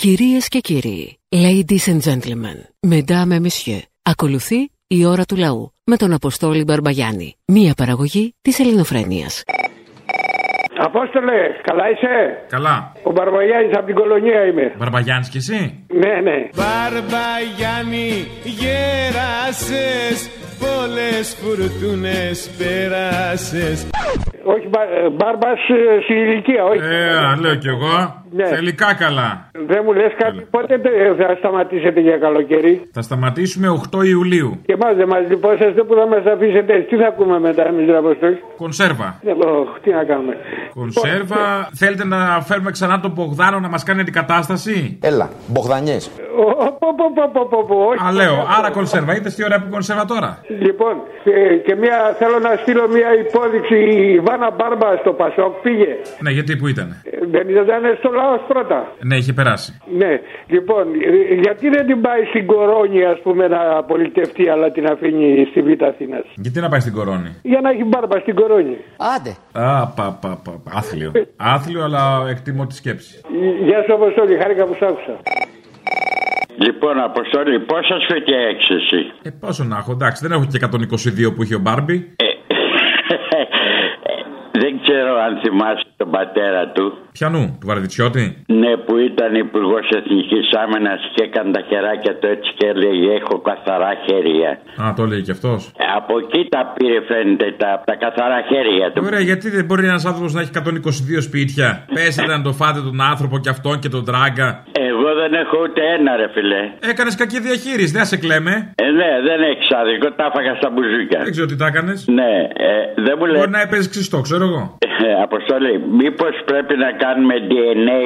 Κυρίες και κύριοι, ladies and gentlemen, mesdames et messieurs, ακολουθεί η ώρα του λαού με τον Αποστόλη Μπαρμπαγιάννη, μία παραγωγή της ελληνοφρένειας. Απόστολε, καλά είσαι; Καλά. Ο Μπαρμπαγιάννης από την κολονία είμαι. Μπαρμπαγιάννης κι εσύ; Ναι, ναι. Μπαρμπαγιάννη γέρασες Πολλές φουρτούνες πέρασες Όχι, μπα, ε, μπάρμπας ε, στην ηλικία, όχι. Ε, λέω κι εγώ. Ναι. Θελικά καλά. Δεν μου λες κάτι, πότε τε- θα σταματήσετε για καλοκαίρι; Θα σταματήσουμε 8 Ιουλίου. Και εμάς δεν μας λυπόσαστε που θα μας αφήσετε. Τι θα ακούμε μετά εμείς ρε Αποστόλη; Κονσέρβα. Ε, ωχ, τι να κάνουμε. Κονσέρβα. Θέλετε να φέρουμε ξανά τον Μπογδάνο να μας κάνει αντικατάσταση; Έλα, Μπογδανιές. Ω, πω, πω, πω, πω, πω, πω, όχι. Α, λέω. Άρα κονσέρβα. Είδες τι ωραία που κονσέρβα τώρα. Λοιπόν, ε, και μια, θέλω να στείλω μια υπόδειξη. Η Βάνα Μπάρμπα στο Πασόκ πήγε. Ναι, γιατί που ήταν. Ε, Δεν ήταν στο λαός πρώτα. Ναι, είχε περάσει. Ναι, λοιπόν, ε, γιατί δεν την πάει στην Κορώνη, ας πούμε, να πολιτευτεί, αλλά την αφήνει στη Β' Αθήνας; Γιατί να πάει στην κορώνη; Για να έχει μπάρμπα στην Κορώνη. Άντε. Α, πα, πα, πα, πα. Άθλιο. Άθλιο, αλλά εκτιμώ τη σκέψη. Ε, Γεια σου, Αποστόλη, χάρηκα που σ' άκουσα. Λοιπόν, Αποστόλη, πόσα σπίτια έχεις εσύ; Ε, πόσο να έχω, εντάξει, δεν έχω και 122 που είχε ο Μπάρμπι. Δεν ξέρω αν θυμάσαι τον πατέρα του. Πιανού, του Βαρδιτσιώτη; Ναι, που ήταν υπουργός Εθνικής Άμυνας και έκανε τα χεράκια του έτσι και έλεγε: Έχω καθαρά χέρια. Α, το λέει και αυτός. Ε, Από εκεί τα πήρε, φαίνεται, τα, τα καθαρά χέρια του. Ωραία, γιατί δεν μπορεί ένας άνθρωπος να έχει 122 σπίτια; Πέσετε να το φάτε τον άνθρωπο και αυτόν και τον τράγκα. Εγώ δεν έχω ούτε ένα, ρε φιλέ. Έκανες κακή διαχείριση, δεν σε κλαίμε. Ε, ναι, δεν έχεις άδικο, τα έφαγα στα μπουζούκια. Δεν ξέρω τι τα έκανες. Ναι, ε, δεν μου λέει. Μπορεί να έπαιζες ξυστό, ξέρω εγώ. Ε, Αποστολή, μήπως πρέπει να κάνουμε DNA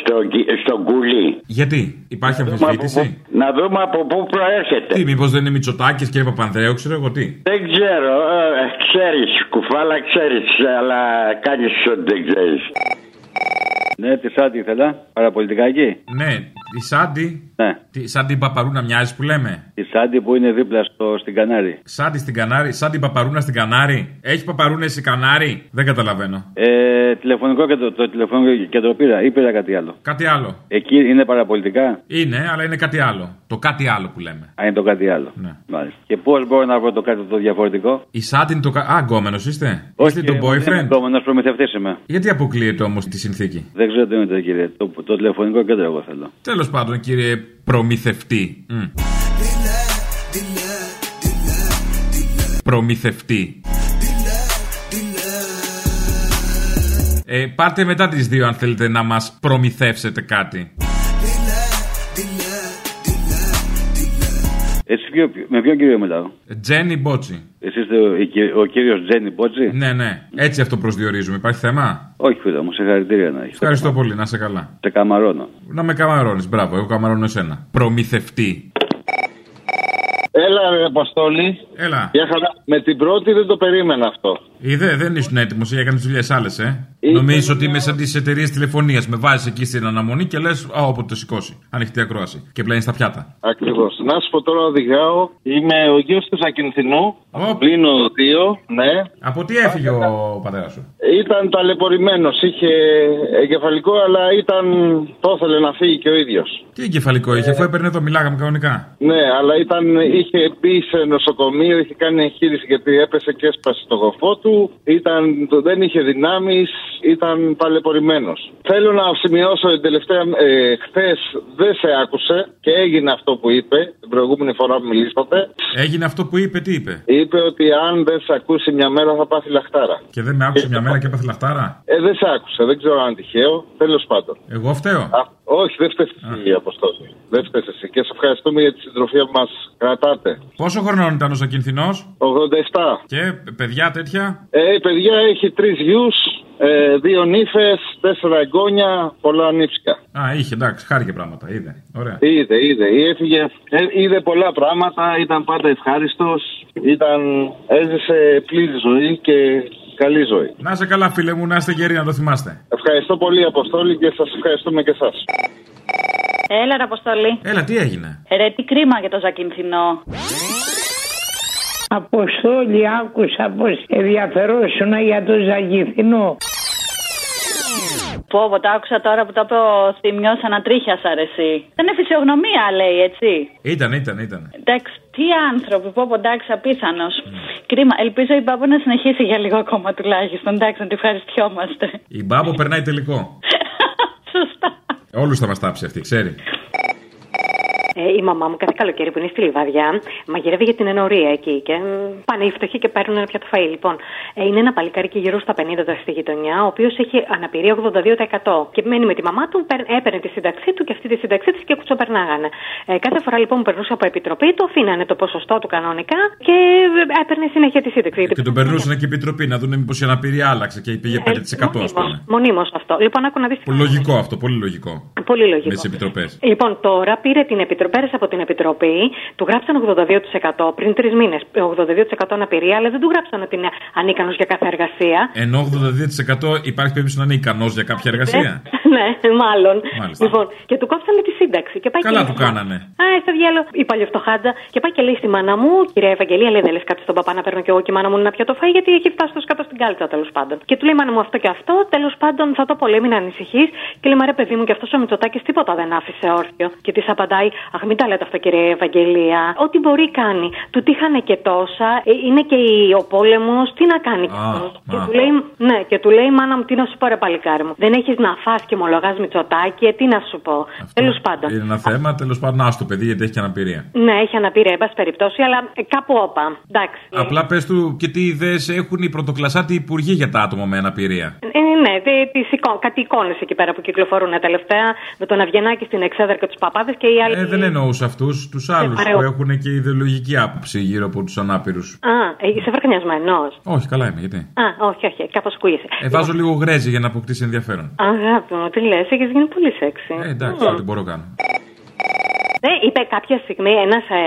στο, γκι- στο γκουλί. Γιατί, υπάρχει αμφισβήτηση; Να δούμε από πού προέρχεται. Τι, μήπως δεν είναι Μητσοτάκης και Παπανδρέου, ξέρω εγώ τι; Δεν ξέρω, ε, ξέρεις, κουφάλα ξέρεις, αλλά κάνεις ό,τι δεν ξέρεις. Ναι, τη Σάντι ήθελα. Παραπολιτικά εκεί. Ναι, η Σάντι; Ναι. Τι, σαν την Παπαρούνα μοιάζει που λέμε; Η Σάντι που είναι δίπλα στο, στην Κανάρη. Σάντι στην Κανάρη, σαν την Παπαρούνα στην Κανάρη. Έχει Παπαρούνε η Κανάρη; Δεν καταλαβαίνω. Ε, τηλεφωνικό κέντρο, το τηλεφωνικό κέντρο πήρα ή πήρα κάτι άλλο. Κάτι άλλο. Εκεί είναι παραπολιτικά; Είναι, αλλά είναι κάτι άλλο. Το κάτι άλλο που λέμε. Α, είναι το κάτι άλλο. Ναι. Μάλιστα. Και πώς μπορώ να βρω το κάτι το διαφορετικό; Η Σάντι είναι το. κα- Α, γκόμενος είστε. είστε το boyfriend. Να προμηθευτής είμαι. Γιατί αποκλείεται όμως τη συνθήκη; Δεν ξέρω τι είναι το κύριε. Το, το τηλεφωνικό κέντρο εγώ θέλω. Τέλος πάντων, κύριε προμηθευτή. Μμ. Προμηθευτή. Ε, πάρτε μετά τις δύο αν θέλετε να μας προμηθεύσετε κάτι. Εσύ ποιο, με ποιον κύριο μιλάω; Τζένι Μπότσι. Εσύ είστε ο, η κυ- ο κύριος Τζένι Μπότζη; Ναι, ναι. Έτσι αυτό προσδιορίζουμε. Υπάρχει θέμα; Όχι, φίλε μου, συγχαρητήρια να έχεις. Ευχαριστώ πολύ. Να σε καλά. Σε καμαρώνω. Να με καμαρώνεις. Μπράβο. Εγώ καμαρώνω εσένα. Προμηθευτή. Έλα ρε Αποστόλη. Έλα. Για χαρά. Με την πρώτη δεν το περίμενα αυτό. Είδε, δεν ήσουν έτοιμος για κάνει δουλειές άλλες, ε. Νομίζεις ότι είμαι σαν τις εταιρείες τηλεφωνίας. Με βάζεις εκεί στην αναμονή και λες, Α, όποτε το σηκώσει. Ανοιχτή ακρόαση. Και πλένεις τα πιάτα. Ακριβώς. Να σου πω τώρα οδηγάω. Είμαι ο γιος του Ακινθινού. Ω. Πλήνω δύο, ναι. Από τι έφυγε ο πατέρας σου; Ήταν ταλαιπωρημένος. Είχε εγκεφαλικό, αλλά ήταν. Το ήθελε να φύγει και ο ίδιος. Τι εγκεφαλικό είχε, αφού έπαιρνε εδώ, μιλάγαμε κανονικά. Ναι, αλλά ήταν, είχε μπει σε νοσοκομείο, είχε κάνει εγχείρηση γιατί έπεσε και έσπασε το γοφό του. Ήταν, δεν είχε δυνάμεις, ήταν ταλαιπωρημένο. Θέλω να σημειώσω την τελευταία. Ε, Χθες δεν σε άκουσε και έγινε αυτό που είπε την προηγούμενη φορά που μιλήσατε. Έγινε αυτό που είπε, τι είπε; Είπε ότι αν δεν σε ακούσει μια μέρα θα πάθει λαχτάρα. Και δεν με άκουσε μια μέρα και έπαθε λαχτάρα; Ε, δεν σε άκουσε, δεν ξέρω αν είναι τυχαίο. Τέλος πάντων. Εγώ φταίω. Α, όχι, δεν φταίει εσύ, Αποστόλη. Δεν φταίει εσύ. Και σε ευχαριστούμε για τη συντροφία που μας κρατάτε. Πόσο χρονών ήταν ο Σακινθινό 87. και παιδιά τέτοια; Ε, η παιδιά έχει τρεις γιους, ε, δύο νύφες, τέσσερα εγγόνια, πολλά νύψικα. Α, είχε, εντάξει, χάρηκε πράγματα, είδε. Ωραία. Είδε, είδε, έφυγε, ε, είδε πολλά πράγματα, ήταν πάντα ευχάριστος, ήταν, έζησε πλήρη ζωή και καλή ζωή. Να είσαι καλά, φίλε μου, να είστε γεροί, να το θυμάστε. Ευχαριστώ πολύ, Αποστόλη, και σας ευχαριστούμε και εσά. Έλα, ρε Αποστολή. Έλα, τι έγινε; Ρε, τι κρίμα για το Ζακυνθινό. Αποστόλη άκουσα πως ενδιαφερόσουνα για το Ζαγηθινό. Πω, πω, το άκουσα τώρα που το είπε ο Θημιός ανατρίχια αρεσί. Δεν είναι φυσιογνωμία, λέει, έτσι. Ήταν, ήταν, ήταν. Εντάξει, τι άνθρωποι, πω, πω, εντάξει, απίθανος. Κρίμα, ελπίζω η Μπάμπο να συνεχίσει για λίγο ακόμα τουλάχιστον. Εντάξει, να τη ευχαριστιόμαστε. Η Μπάμπο περνάει τελικό. Σωστά. Όλους θα μας τάψει αυτή, ξέρει. Ε, η μαμά μου κάθε καλοκαίρι που είναι στη Λιβαδιά μαγειρεύει για την ενορία εκεί και μ, πάνε οι φτωχοί και παίρνουν ένα πιάτο φαΐ. Λοιπόν, ε, είναι ένα παλικάρι και γύρω στα 50 τώρα στη γειτονιά, ο οποίος έχει αναπηρία 82% και μένει με τη μαμά του, παίρν- έπαιρνε τη σύνταξή του και αυτή τη σύνταξή της και κουτσοπερνάγανε. Ε, κάθε φορά λοιπόν που περνούσε από επιτροπή, το αφήνανε το ποσοστό του κανονικά και ε, έπαιρνε συνέχεια τη σύνταξη. γιατί Και τον περνούσαν και η επιτροπή να δουν μήπως η αναπηρία άλλαξε και πήγε 5% ας πούμε. Μονίμως αυτό. Λοιπόν, άκου να δεις. Πολύ λογικό αυτό, πολύ λογικό. Πολύ λογικό. Με τις επιτροπές. Λοιπόν, τώρα πήρε την επιτροπή, πέρασε από την επιτροπή, του γράψαν 82% πριν τρεις μήνες. 82% αναπηρία, αλλά δεν του γράψαν ότι είναι ανίκανος για κάθε εργασία. Ενώ 82% υπάρχει περίπτωση να είναι ικανός για κάποια εργασία; ναι, μάλλον. Μάλιστα. Λοιπόν, και του κόψανε τη σύνταξη. Και πάει Καλά και του λέει, κάνανε. Α, στο διάλογο, η παλιοφτωχάτζα. Και πάει και λέει στη μάνα μου, κυρία Ευαγγελία, λέει δεν λες κάτι στον παπά να παίρνω κι εγώ και η μάνα μου να πιω το φάι, γιατί έχει φτάσει το σκάτω στην κάλτσα τέλος πάντων. Και του λέει η μάνα μου αυτό και αυτό, τέλος πάντων θα το πω, λέει, μην ανησυχείς. Και λέει, μα ρε παιδί μου, και αυτός ο Μητσοτάκης τίποτα δεν άφησε όρθιο. Και της απαντάει, Αχ, μην τα λέτε αυτά, κυρία Ευαγγελία. Ό,τι μπορεί κάνει. Του τύχανε και τόσα, ε, είναι και η- ο πόλεμος, τι να κάνει. Α, και α. του λέει, ναι, και του λέει η μάνα μου, τι να σου πω, ρε παλικάρι μου. Δεν έχεις να φας και μολογά Μητσοτάκη, ε, τι να σου πω. Τέλος πάντων. Είναι ένα θέμα, τέλος πάντων, άστο παιδί γιατί έχει και αναπηρία. Ναι, έχει αναπηρία, εν πάση περιπτώσει, αλλά ε, κάπου όπα. Εντάξει. Απλά πες του και τι ιδέες έχουν οι πρωτοκλασσάτοι υπουργοί για τα άτομα με αναπηρία; Ε, ναι, τι- τις εικο- κάτι εικόνες εκεί πέρα που κυκλοφορούν τελευταία με τον Αυγενάκη στην Εξέδρα και του παπάδε και οι άλλοι. Ε, δεν εννοούσα αυτούς, τους άλλους παρέω. που έχουν και ιδεολογική άποψη γύρω από τους ανάπηρους. Α, ε, είσαι βραχνιασμένο. Όχι, καλά είμαι, γιατί; Α, όχι, όχι, κάπως ακούγεσαι. Ε, βάζω λίγο γρέζι για να αποκτήσει ενδιαφέρον. Αγάπη μου, τι λες, έχεις γίνει πολύ σεξι. Ε, εντάξει, Μμ. ό,τι μπορώ κάνω. Ναι, είπε κάποια στιγμή ένας, ε,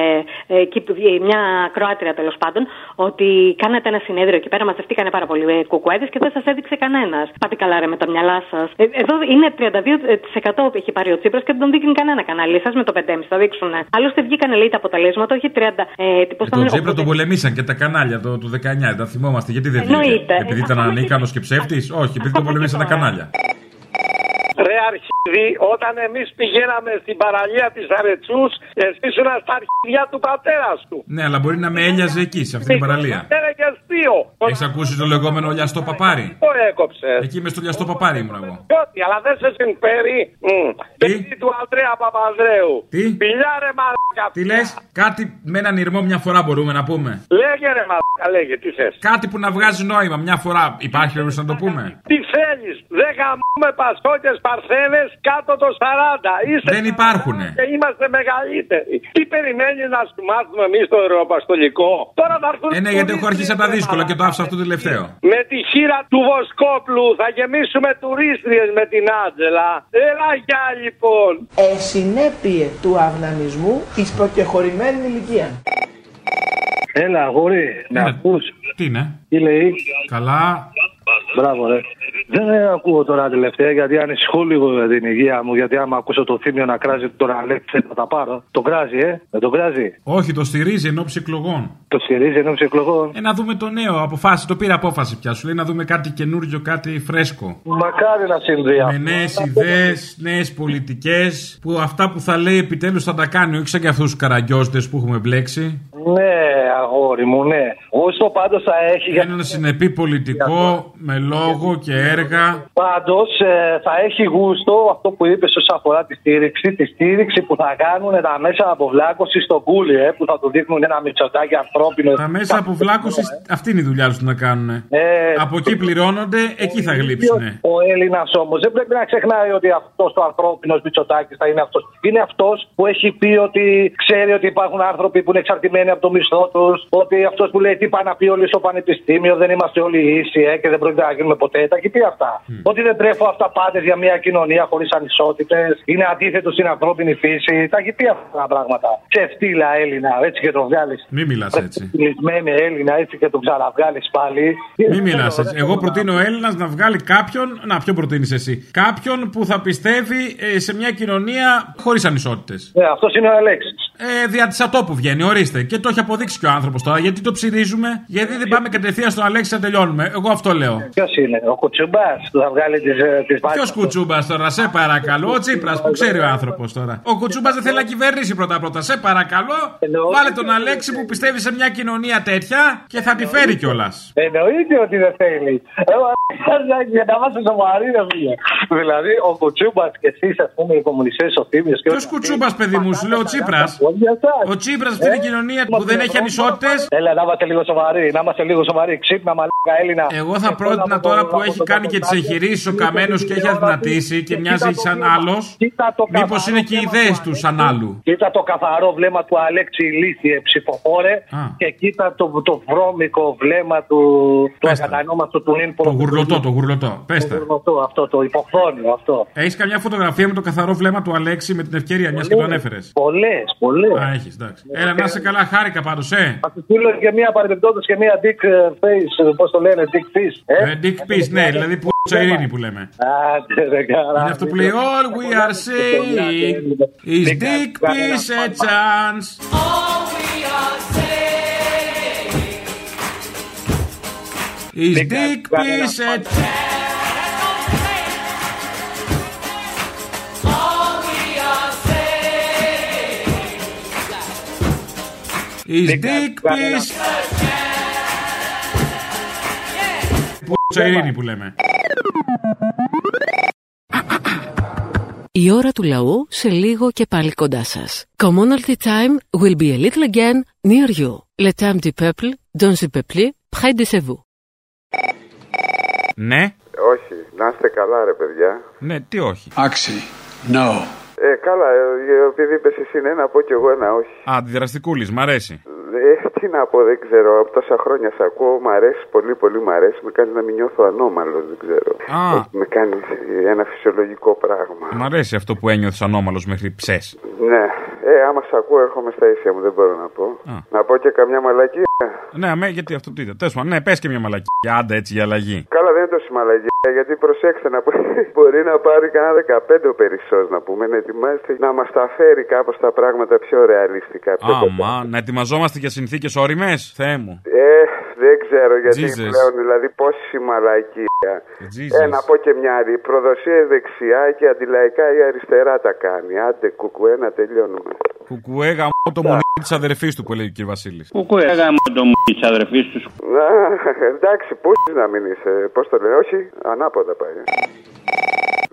ε, εκεί που- ε, μια Κροάτρια τέλος πάντων ότι κάνατε ένα συνέδριο εκεί πέρα, μαζευτήκανε πάρα πολλοί ε, κουκουέδες και δεν σας έδειξε κανένας. Πάτε καλά, ρε, με τα μυαλά σας. Ε, εδώ είναι 32% που έχει πάρει ο Τσίπρας και δεν τον δείχνει κανένα κανάλι. Εσά με το 5,5 θα δείξουν. Άλλωστε βγήκανε λέει τα αποτελέσματα, όχι 30. Ε, τι- πώς Ε, το τον λένε, Τσίπρα 80. τον πολεμήσαν και τα κανάλια το, του 19, τα θυμόμαστε. Γιατί δεν βγήκε. Εννοείται. Επειδή ήταν ανίκανος και ψεύτης, όχι, επειδή τον πολεμήσαν τα κανάλια. Ρε αρχίδι, όταν εμείς πηγαίναμε στην παραλία της Αρετσούς, εσύ ήσουν στα αρχίδια του πατέρας σου. Ναι, αλλά μπορεί να με έλιαζε εκεί, σε αυτή την παραλία. Πατέρα και αστείο. Έχεις ακούσει το λεγόμενο λιαστό παπάρι; Το έκοψες; Εκεί με στο λιαστό παπάρι ήμουν εγώ. Ό,τι, αλλά δεν σε συμφέρει. Μμ. Παιδί του Ανδρέα Παπανδρέου. Τι; Πηλιά ρε μαλάκα. Τι λες, κάτι με έναν ηρμό μια φορά μπορούμε να πούμε; Λέγε ρε μαλάκα, λέγε, τι θες. Κάτι που να βγάζει νόημα μια φορά. Υπάρχει περίπτωση να το πούμε; Τι θέλεις, δεν γαμούμε πασόκες παρθένες κάτω το 40. Είστε Δεν υπάρχουνε. Και είμαστε μεγαλύτεροι. Τι περιμένει να σου μάθουμε εμείς το ευρωπαστολικό; Τώρα θα έρθουν. Ε, ναι, γιατί έχω αρχίσει από τα δύσκολα και το άφησα αυτό το τελευταίο. Με τη χείρα του Βοσκόπλου θα γεμίσουμε τουρίστριες με την Άντζελα. Έλα γεια λοιπόν. ε, συνέπειε του αυνανισμού εις προκεχωρημένης ηλικίας. Έλα, αγόρι, με Έλα. ακούς. Τι είναι; Τι λέει; Καλά. Μπράβο, ρε. Δεν ακούω τώρα τελευταία γιατί ανησυχώ λίγο για την υγεία μου. Γιατί άμα ακούσω το θύμιο να κράζει τον Αλέξη θα τα πάρω. Το κράζει, ε. Δεν τον κράζει. Όχι, το στηρίζει εν ώψη εκλογών. Το στηρίζει ενώ εκλογών. Ε, να δούμε το νέο. Αποφάσισε, το πήρε απόφαση πια. Σου λέει να δούμε κάτι καινούριο, κάτι φρέσκο. Μακάρι να συμβεί Με αυτό. νέες ιδέες, νέες πολιτικές. Που αυτά που θα λέει επιτέλους θα τα κάνει. Όχι σαν και αυτούς τους καραγκιόζτε που έχουμε μπλέξει. Ναι, αγόρι μου, ναι. Όσο πάντως θα έχει. για- Ένα συνεπή πολιτικό με λόγο και έργα. Πάντως θα έχει γούστο αυτό που είπες όσον αφορά τη στήριξη. Τη στήριξη που θα κάνουν τα μέσα αποβλάκωσης στο κούλι, ε, που θα του δείχνουν ένα μυτσοτάκι ανθρώπινο. Τα μέσα αποβλάκωσης, αυτή είναι η δουλειά τους να κάνουν. Ε, Από εκεί πληρώνονται, εκεί θα γλύψουν. Ο Έλληνας όμως δεν πρέπει να ξεχνάει ότι αυτός ο ανθρώπινος Μητσοτάκη θα είναι αυτός. Είναι αυτός που έχει πει ότι ξέρει ότι υπάρχουν άνθρωποι που είναι εξαρτημένοι από το μισθό τους. Ότι αυτός που λέει τι πάει να πει όλοι στο πανεπιστήμιο, δεν είμαστε όλοι ίσοι ε, και δεν πρόκειται να γίνουμε ποτέ. Τα έχει πει αυτά. Ότι δεν τρέφω αυταπάτε για μια κοινωνία χωρίς ανισότητες. Είναι αντίθετο στην ανθρώπινη φύση. Τα έχει πει αυτά τα πράγματα. Ξεφτύλα Έλληνα, έτσι και το βγάλεις. Μην μιλάς έτσι. Κλεισμένη Έλληνα, έτσι και τον ξαναβγάλεις πάλι. Μην μιλάς έτσι. Εγώ προτείνω ο Έλληνας να βγάλει κάποιον. Να, ποιο προτείνεις εσύ; Κάποιον που θα πιστεύει ε, σε μια κοινωνία χωρίς ανισότητες. Ναι, αυτός είναι ο Αλέξης. Ε, δια της ατόπου βγαίνει, ορίστε. Και το έχει αποδείξει και ο άνθρωπος τώρα. Γιατί το ψυρίζουμε, γιατί δεν πάμε κατευθείαν στον Αλέξη να τελειώνουμε; Εγώ αυτό λέω. Ποιος είναι, ο Κουτσούμπα που θα βγάλει τις τις Ποιος κουτσούμπα τώρα, σε παρακαλώ. Ο Τσίπρας που ξέρει ο άνθρωπος τώρα. Ο κουτσούμπα δεν θέλει να κυβερνήσει πρώτα-πρώτα. Σε παρακαλώ, βάλε τον Αλέξη που πιστεύει σε μια κοινωνία τέτοια και θα τη φέρει κιόλας. Εννοείται ότι δεν θέλει. Εγώ για να είμαστε σοβαροί, ρε φίλε. Δηλαδή, ο Κουτσούμπα και εσείς, ας πούμε, οι κομμουνιστές, ο Θήμιο και Ποιος κουτσούμπα, παιδί μου, σου λέω ο Τσίπρας; Ο Τσίπρας αυτή είναι η κοινωνία που δεν έχει ανισότητες. Έλα, να είμαστε λίγο σοβαροί, να είμαστε λίγο σοβαροί. Ξύπνα, μαλάκα Έλληνα. Εγώ θα πρότεινα τώρα που έχει κάνει και τις εγχειρήσεις ο Καμένος και έχει αδυνατήσει και μοιάζει σαν άλλος. Μήπως είναι και οι ιδέες τους σαν άλλου. Κοίτα το καθαρό βλέμμα του Αλέξη Ηλίθιε ψηφοφόρε και κοίτα το, το βρώμικο βλέμμα του, του ακατανόμαστου του Νίν Το γουρλωτό, το γουρλωτό. Πέστα. γουρλωτό, αυτό το υποχθόνιο αυτό. Έχεις καμιά φωτογραφία με το καθαρό βλέμμα του Αλέξη με την ευκαιρία μιας και το ανέφερες; Πολλές, πολλές. Α, έχεις, εντάξει. Έλα, να είσαι καλά, χάρηκα πάντως, ε. Θα σου στείλω και μία παρεμπιπτόντως και μία dick face, πώς το λένε, dick fish. Ε, dick piece, ναι, δηλαδή που ειρήνη που λέμε. Άντε, ρε καλά. Είναι αυτό που λέει All we are saying is dick piece a chance. Is dick piece a Is dick piece Που ειρήνη που λέμε. Η ώρα του λαού σε λίγο και πάλι κοντά σας. Commonalty time will be a little again near you. Le temps du peuple, dans le peuple, près de vous. Ναι. Όχι, να είστε καλά ρε παιδιά. Ναι, τι όχι. Actually, no. Ε, καλά, ε, επειδή είπες εσύ ναι, να πω κι εγώ ένα όχι. Α, αντιδραστικούλης, μ' αρέσει. Ε, τι να πω, δεν ξέρω. Από τόσα χρόνια σε ακούω, μ' αρέσει πολύ, πολύ μ' αρέσει. Με κάνεις να μην νιώθω ανώμαλος, δεν ξέρω. Α. Ε, Με κάνεις ένα φυσιολογικό πράγμα. Μ' αρέσει αυτό που ένιωθες ανώμαλος μέχρι ψες. Ναι. Ε, άμα σε ακούω, έρχομαι στα ίσια μου, δεν μπορώ να πω. Α. Να πω και καμιά μαλακία. Ναι, αμέ, γιατί αυτό το είδα. Τέλος πάντων, ναι, πες και μια μαλακία. Άντα έτσι για αλλαγή. Καλά, δεν είναι τόσο μαλακία. Γιατί προσέξτε να πω, μπορεί να πάρει κανένα 15 ο περισσός να πούμε, να ετοιμάζεται να μας τα φέρει κάπως τα πράγματα πιο ρεαλιστικά. Πιο κοντά. Άμα, να ετοιμαζόμαστε για συνθήκες όριμες, Θεέ μου. Ε, δεν ξέρω γιατί Jesus. πλέον, δηλαδή πόση μαλακία. Jesus. Ε, να πω και μια άλλη. Η προδοσία η δεξιά και αντιλαϊκά η αριστερά τα κάνει. Άντε, κουκουέ, να τελειώνουμε. Κουκουέ γαμώ το μονί της αδερφής του που λέει ο κ. Βασίλης. Κουκουέ, γάμο το μου της αδερφής του. Α, εντάξει, πού να μην είσαι, πώς το λένε, όχι, ανάποδα πάει.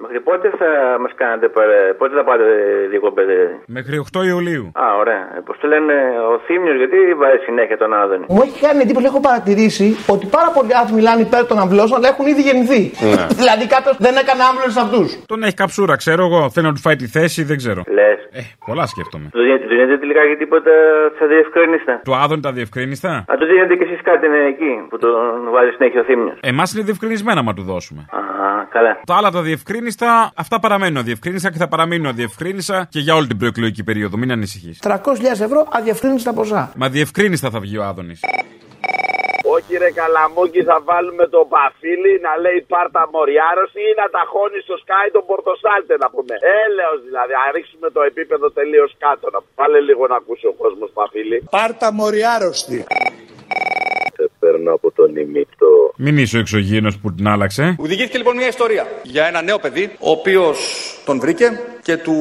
Μέχρι πότε θα μας κάνετε παρέ... Πότε θα πάτε διακοπές. Μέχρι 8 Ιουλίου. Α, ωραία. Πώς το λένε ο Θήμιος, γιατί βάζει συνέχεια τον Άδωνη. Μου έχει κάνει εντύπωση, έχω παρατηρήσει ότι πάρα πολλοί άνθρωποι μιλάνε υπέρ των αμβλώσεων, αλλά έχουν ήδη γεννηθεί. Ναι. δηλαδή κάποιος δεν έκανε άμβλωση σε αυτούς. Τον έχει καψούρα, ξέρω εγώ. Θέλει να του φάει τη θέση, δεν ξέρω. Λες. Ε, πολλά σκέφτομαι. Του δίνετε, του δίνετε τελικά και τίποτα στα διευκρίνηστα. Του Άδωνη τα διευκρίνηστα. Α, του δίνετε και εσείς κάτι ναι, εκεί που τον βάζει συνέχεια ο Θήμιος. Εμάς είναι διευκρινισμένα, μα του δώσουμε. Α, καλά. Τα άλλα τα διευκρίνηστα, αυτά παραμένουν αδιευκρίνηστα και θα παραμείνουν αδιευκρίνηστα και για όλη την προεκλογική περίοδο. Μην ανησυχείς. 300.000 ευρώ αδιευκρίνηστα ποσά. Μα διευκρίνηστα θα βγει ο Άδωνης. Όχι ρε καλαμούκι θα βάλουμε το παφίλι να λέει πάρτα μοριάρωση ή να ταχώνει στο σκάι τον πορτοσάλτε να πούμε. Έλεος δηλαδή, να ρίξουμε το επίπεδο τελείως κάτω. Να πάλε λίγο να ακούσει ο κόσμος παφίλι. Πάρτα μοριάρωστη. Σε παίρνω από τον ημιτό. Μην είσαι ο εξωγήινος που την άλλαξε. Οδηγήθηκε λοιπόν μια ιστορία για ένα νέο παιδί, ο οποίος τον βρήκε και του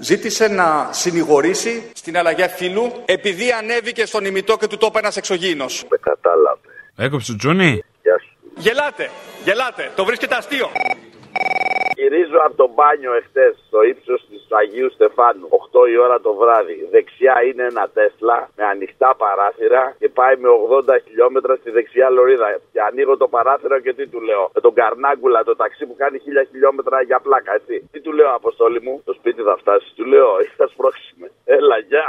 ζήτησε να συνηγορήσει στην αλλαγή φύλου επειδή ανέβηκε στον ημιτό και του το είπε ένας εξωγήινος. Με κατάλαβε. Έκοψε το Τζούνι. Γεια σου. Γελάτε, γελάτε, το βρίσκεται αστείο. Γυρίζω από το μπάνιο εχθές στο ύψος της Αγίου Στεφάνου, 8 η ώρα το βράδυ. Δεξιά είναι ένα Τέσλα με ανοιχτά παράθυρα και πάει με 80 χιλιόμετρα στη δεξιά λωρίδα. Και ανοίγω το παράθυρο και τι του λέω. Με τον Καρνάγκουλα, το ταξί που κάνει 1000 χιλιόμετρα για πλάκα, έτσι. Τι του λέω, Αποστόλη μου, το σπίτι θα φτάσει. Του λέω, θα σπρώξουμε. Έλα, γεια.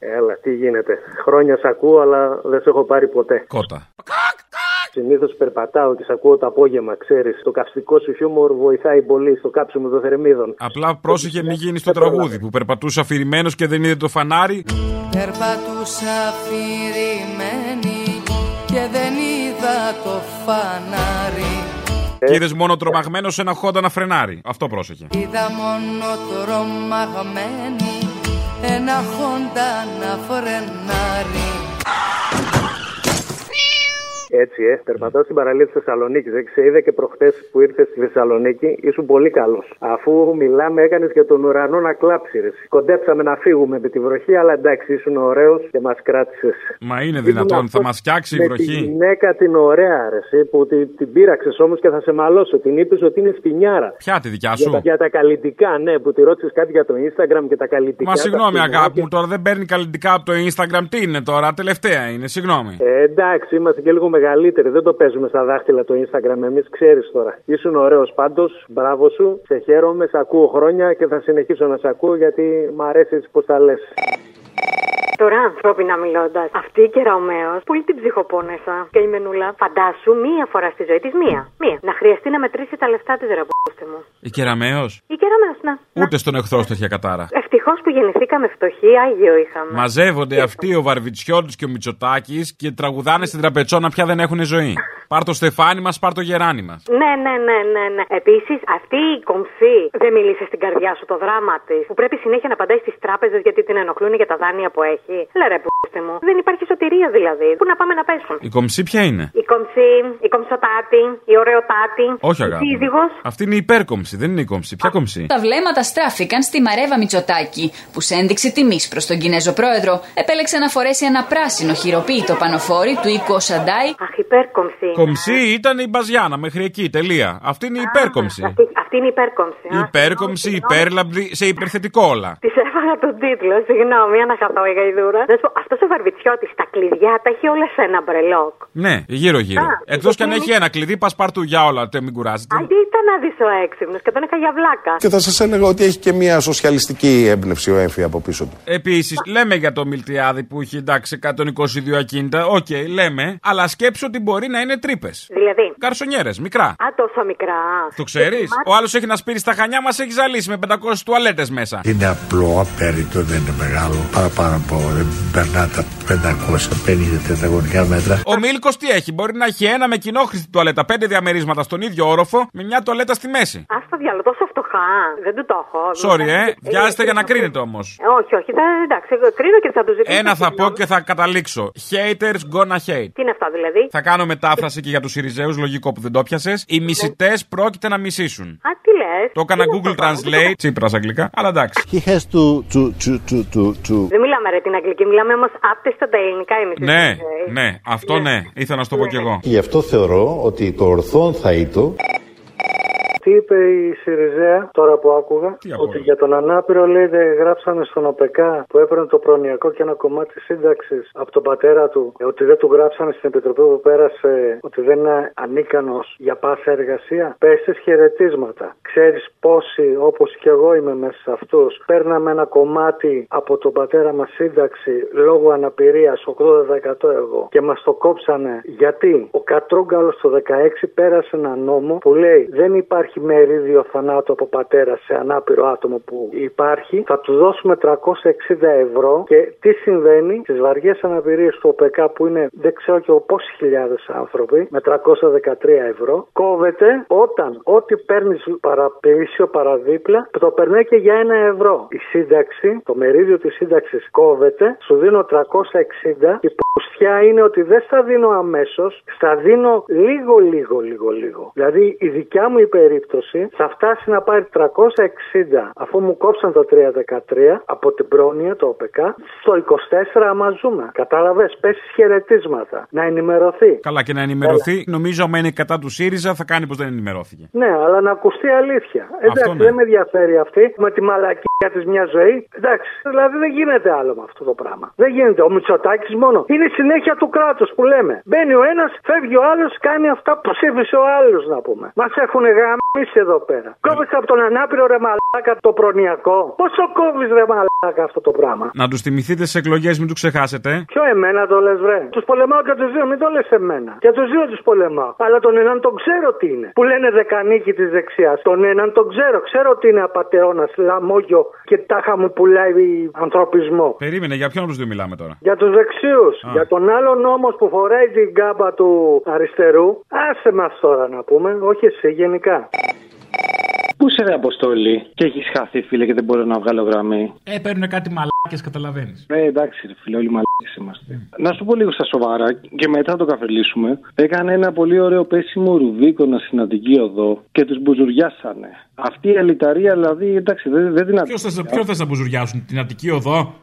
Έλα, τι γίνεται. Χρόνια σ' ακούω, αλλά δεν σε έχω πάρει ποτέ. Κότα. Συνήθως περπατάω και σ' ακούω το απόγευμα, ξέρεις. Το καυστικό σου χιούμορ βοηθάει πολύ στο κάψιμο των θερμίδων. Απλά πρόσεχε μην γίνεις στο τραγούδι που περπατούσε αφηρημένος και δεν είδε το φανάρι. Περπατούσα αφηρημένη και δεν είδα το φανάρι. Και είδες μόνο τρομαγμένο σε ένα χόντα να φρενάρει. Αυτό πρόσεχε. Είδα μόνο τρομαγμένη ένα χόντα να φρενάρει Έτσι, ε. Περπατάω στην παραλία της Θεσσαλονίκης. Δεν σε είδα και προχτές που ήρθε στη Θεσσαλονίκη. Ήσουν πολύ καλός. Αφού μιλάμε, έκανες και τον ουρανό να κλάψει. Ρε. Κοντέψαμε να φύγουμε με τη βροχή, αλλά εντάξει, ήσουν ωραίος και μας κράτησες. Μα είναι δυνατόν, θα μας φτιάξει η Τη βροχή; γυναίκα την ωραία, ρε, εσύ, που την, την πείραξες όμως και θα σε μαλώσω. Την είπες ότι είναι σπινιάρα. Ποια τη δικιά Για σου; τα, για τα καλλιτικά, ναι, που τη ρώτησες κάτι για το Instagram και τα καλλιτικά. Μα τα συγγνώμη, σπινάκια. αγάπη μου, τώρα δεν παίρνει καλλιτικά από το Instagram. Τι είναι τώρα, τελευταία είναι, συγγνώμη. Ε, εντάξει, είμαστε και λίγο μεγαλύτεροι. Δεν το παίζουμε στα δάχτυλα το Instagram. Εμείς ξέρεις τώρα. Ήσουν ωραίος πάντως. Μπράβο σου. Σε χαίρομαι. Σε ακούω χρόνια και θα συνεχίσω να σε ακούω γιατί μ' αρέσει έτσι πώ τα λες. Τώρα, ανθρώπινα μιλώντας, αυτή η κεραομαίο πολύ την ψυχοπόνεσα και η μενούλα. Φαντάσου μία φορά στη ζωή της, μία. Μία. Να χρειαστεί να μετρήσει τα λεφτά της, ρε πούστε μου. Η κεραμαίο. Η κεραομαίο, να. Ούτε στον εχθρό στο είχε κατάρα. Ευτυχώς που γεννηθήκαμε φτωχοί, άγιο είχαμε. Μαζεύονται αυτοί ο Βαρβιτσιώτης και ο Μητσοτάκης και τραγουδάνε στην τραπετσόνα πια δεν έχουν ζωή. Πάρ το στεφάνι μας, πάρ το γεράνι μας. Ναι, ναι, ναι, ναι, ναι. Επίσης, αυτή η κομψή δεν μίλησε στην καρδιά σου το δράμα της, που πρέπει συνέχεια να απαντάει στις τράπεζες γιατί την ενοχλούν για τα δάνεια που έχει. Λε ρε, πούστε μου. Δεν υπάρχει σωτηρία δηλαδή. Πού να πάμε να πέσουν; Η κομψή ποια είναι; Η κομψή, η κομψοτάτη, η ωραιοτάτη. Όχι αγάπη. Η μου. σύζυγος. Αυτή είναι η υπέρκομψη, δεν είναι η κομψή. Ποια κομψή; Τα βλέμματα στράφηκαν στη Μαρέβα Μητσοτάκη, που σε ένδειξη τιμής προς τον Κινέζο πρόεδρο επέλεξε να φορέσει ένα πράσινο χειροποίητο πανοφόρι του οίκου Σαντάι. Αχ, υπέρκομψη. Κομψή ήταν η Μπαζιάνα μέχρι εκεί, τελεία. Αυτή είναι η υπέρκομψη. Αυτή, αυτή είναι η υπέρκομψη. Η υπέρκομψη, υπέρλαμπη, σε υπερθετικό όλα. Της έβαλα τον τίτλο, συγγνώμη, αναχαθώ η γαϊδούρα. Να σου πω, αυτός ο βαρβιτσιώτης τα κλειδιά τα έχει όλα σε ένα μπρελόκ. Ναι, γύρω-γύρω. Α, Εκτός κι αν γιατί- έχει ένα κλειδί, πας πάρ' του για όλα, τε μην κουράζετε. Αντί ήταν να δεις ο έξυπνος και τον είχα για βλάκα. Και θα σας έλεγα ότι έχει και μια σοσιαλιστική έμπνευση ο έμφυ από πίσω του. Επίσης, λέμε για το Μιλτιάδη που έχει εντάξει 122 ακίνητα. Οκ, λέμε, αλλά σκέψου ότι μπορεί να είναι τρύπες. Δηλαδή; Καρσονιέρες, μικρά. Α, τόσο μικρά. Το ξέρεις; Ο άλλος έχει να σπείρει στα χανιά μας, έχει ζαλίσει με 500 τουαλέτες μέσα. Είναι απλό, απέριτο, δεν είναι μεγάλο. Παραπάνω από δεν περνά τα 550 τετραγωνικά μέτρα. Ο Μίλκος τι έχει, μπορεί να έχει ένα με κοινόχρηστη τουαλέτα, πέντε διαμερίσματα στον ίδιο όροφο, με μια τουαλέτα στη μέση. Α το διάλογο, τόσο φτωχά. Δεν του το έχω. Sorry, ε, βιάζεστε για να κρίνετε όμως. Ε, Όχι, όχι, θα, εντάξει, εγώ κρίνω και θα του ζητήσω. Ένα θα πω και θα καταλήξω. Haters gonna hate. Τι είναι αυτό δηλαδή; Θα κάνω μετάφραση και για τους Ιριζέου, λογικό που δεν το πιασε. Οι μισητές πρόκειται να μισήσουν. Α, τι λες; Το έκανα Google Translate, τσίπρα αγγλικά, αλλά εντάξει. He has to, to, to, to, to, to. Δεν μιλάμε ρε την αγγλική, μιλάμε όμως άπτεστα τα ελληνικά εμείς. Ναι, ναι, αυτό ναι, ήθελα να σου το πω κι εγώ. Γι' αυτό θεωρώ ότι το ορθόν θα ήτο Τι είπε η Σιριζέα τώρα που άκουγα, ότι για τον ανάπηρο λέει δεν γράψανε στον ΟΠΕΚΑ που έπαιρνε το προνοιακό και ένα κομμάτι σύνταξης από τον πατέρα του, ε, ότι δεν του γράψανε στην επιτροπή που πέρασε ότι δεν είναι ανίκανος για πάσα εργασία. Πέσει χαιρετίσματα. Ξέρεις πόσοι, όπως και εγώ είμαι μέσα σε αυτούς, παίρναμε ένα κομμάτι από τον πατέρα μας σύνταξη λόγω αναπηρίας 80% εγώ και μας το κόψανε γιατί; Ο Κατρούγκαλο το 16 πέρασε ένα νόμο που λέει δεν υπάρχει μερίδιο θανάτου από πατέρα σε ανάπηρο άτομο που υπάρχει. Θα τους δώσουμε 360 ευρώ και τι συμβαίνει στις βαριές αναπηρίες του ΟΠΕΚΑ που είναι δεν ξέρω και πόσοι χιλιάδες άνθρωποι με 313 ευρώ κόβεται όταν ό,τι παίρνεις παραπλήσιο παραδίπλα το περνάει και για ένα ευρώ. Η σύνταξη, το μερίδιο της σύνταξης κόβεται, σου δίνω 360 και η πουστιά είναι ότι δεν στα δίνω αμέσως, στα δίνω λίγο, λίγο, λίγο, λίγο. Δηλαδή η δικιά μου η περίπτωση θα φτάσει να πάρει 360 αφού μου κόψαν το 313 από την πρόνοια, το ΟΠΕΚΑ, στο 24 άμα ζούμε. Κατάλαβες, πέσει χαιρετίσματα. Να ενημερωθεί. Καλά και να ενημερωθεί, νομίζω άμα είναι κατά του ΣΥΡΙΖΑ θα κάνει πως δεν ενημερώθηκε. Ναι, αλλά να ακουστεί αλήθεια. Εντάξει, ναι. δεν με ενδιαφέρει αυτή με τη μαλακία τη μια ζωή. Εντάξει, δηλαδή δεν γίνεται άλλο με αυτό το πράγμα. Δεν γίνεται. Ο Μητσοτάκης μόνο είναι η συνέχεια του κράτους που λέμε. Μπαίνει ο ένας, φεύγει ο άλλος, κάνει αυτά που ψήφισε ο άλλος να πούμε. Μας έχουν γαμίσει εδώ πέρα. Κόβεις από τον ανάπηρο ρε μαλάκα το προνοιακό. Πόσο κόβεις ρε μαλάκα αυτό το πράγμα; Να τους θυμηθείτε στις εκλογές, μην τους ξεχάσετε. Ποιο εμένα το λες, βρε; Τους πολεμάω και τους δύο, μην το λες εμένα. Και τους δύο τους πολεμάω. Αλλά τον έναν τον ξέρω τι είναι. Που λένε δεκανίκη της δεξιάς. Τον έναν τον ξέρω. Ξέρω ότι είναι απαταιώνα, λαμόγιο και τάχα μου πουλάει ανθρωπισμό. Περίμενε, για ποιον από τους δύο μιλάμε τώρα; Για τους δεξιού. Για τον άλλον όμως που φοράει την κάμπα του αριστερού. Άσε μας τώρα να πούμε. Όχι εσύ, γενικά. Πού σε ρε Αποστόλη; Και έχεις χαθεί φίλε και δεν μπορώ να βγάλω γραμμή. Ε, παίρνουν κάτι μαλάκες και καταλαβαίνεις. Ε, εντάξει, ρε φίλε, όλοι μαλάκες είμαστε. Να σου πω λίγο στα σοβαρά και μετά το καφελήσουμε. Έκανε ένα πολύ ωραίο πέσιμο ρουβίκονα στην Αττική Οδό και του μπουζουριάσανε. Αυτή η αλυταρία δηλαδή, εντάξει, δεν, δεν την Ποιος θα, ποιο θες να μπουζουριάσουν, την Αττική Οδό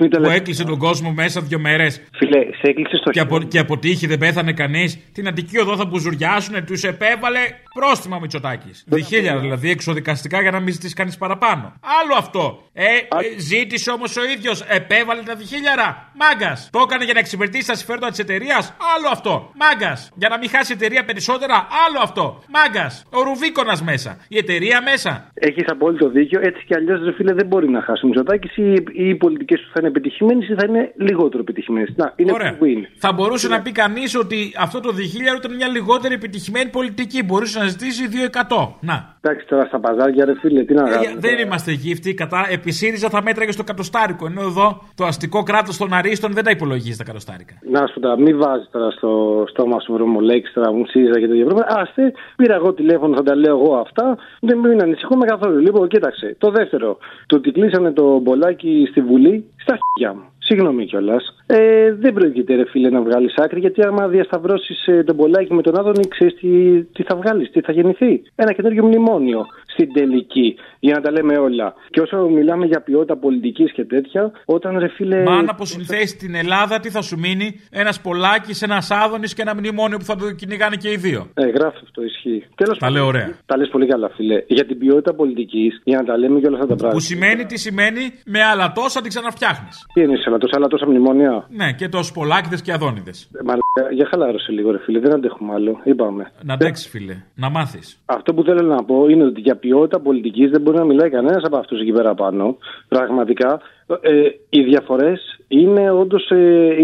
μην το που λες. έκλεισε τον κόσμο μέσα δύο μέρες; Φίλε, σε έκλεισε στο και, απο, και αποτύχει, δεν πέθανε κανείς; Την Αττική Οδό θα μπουζουριάσουν, τους επέβαλε πρόστιμα Μητσοτάκης. Διχίλια δηλαδή εξοδικαστικά για να μην ζητήσει κανείς παραπάνω. Άλλο αυτό. Ε, ε, ζήτησε όμως ο ίδιος, επέβαλε τα διχίλιαρα. Μάγκας. Το έκανε για να εξυπηρετήσει τα συμφέροντα της εταιρείας. Άλλο αυτό. Μάγκας. Για να μην χάσει η εταιρεία περισσότερα. Άλλο αυτό. Μάγκας. Ο Ρουβίκονας μέσα. Η εταιρεία μέσα. Έχεις απόλυτο δίκιο. Έτσι κι αλλιώς, ρε φίλε, δεν μπορεί να χάσει ο Μητσοτάκης ή, ή οι πολιτικές του θα είναι επιτυχημένες ή θα είναι λιγότερο επιτυχημένες. Να, είναι Ωραία. win. Θα μπορούσε να πει κανείς ότι αυτό το διχίλιαρο ήταν μια λιγότερη επιτυχημένη πολιτική. Μπορούσε να ζητήσει 2%. Να. Εντάξει τώρα στα παζάρια, ρε φίλε, τι να Ε, κάνουμε. δεν είμαστε γύφτη. Κατά επί ΣΥΡΙΖΑ θα μέτραγε στο κατοστάρικο. Ενώ εδώ το αστικό κράτος των Αρίστων δεν τα υπολογίζεις τα κατοστάρικα. Να σου πω τώρα, μην βάζεις τώρα στο στόμα σου βρωμολέξει τώρα μου ΣΥΡΙΖΑ και τέτοια πράγματα. Άστε, πήρα εγώ τηλέφωνο, θα τα λέω εγώ αυτά. Δεν μην ανησυχούμε καθόλου. Λοιπόν, κοίταξε. Το δεύτερο, το ότι κλείσανε το μπολάκι στη Βουλή, στα χέρια μου. Συγγνώμη κιόλας. Ε, δεν πρόκειται, ρε φίλε, να βγάλεις άκρη, γιατί άμα διασταυρώσεις ε, τον μπολάκι με τον Άδωνη, ξέρεις τι, τι θα βγάλεις, τι θα γεννηθεί. Ένα καινούριο μνημόνιο στην τελική, για να τα λέμε όλα. Και όσο μιλάμε για ποιότητα πολιτικής και τέτοια, όταν ρε φίλε. Μα αν αποσυνθέσεις την Ελλάδα, τι θα σου μείνει, ένας Πολάκης, ένας Άδωνης και ένα μνημόνιο που θα το κυνηγάνε και οι δύο. Ε, γράφει αυτό, ισχύει. Τέλος Τα λέω ωραία. Τα λες πολύ καλά, φίλε. Για την ποιότητα πολιτικής, για να τα λέμε και όλα αυτά τα πράγματα. Που σημαίνει τι σημαίνει, με άλλα τόσα την ξαναφτιάχνεις. Τι είναι σε τόσα άλλα τόσα μνημόνια; Ναι, και τόσους Πολάκηδες και Αδόνιδες. Ε, Μαλάκα, για χαλάρωσε λίγο, ρε φίλε. Δεν αντέχουμε άλλο. Είπαμε. Να αντέξεις, φίλε, να μάθεις. Αυτό που θέλω να πω είναι ότι για ποιότητα πολιτικής δεν μπορεί να μιλάει κανένας από αυτούς εκεί πέρα πάνω. Πραγματικά. Ε, οι διαφορές είναι όντως ε,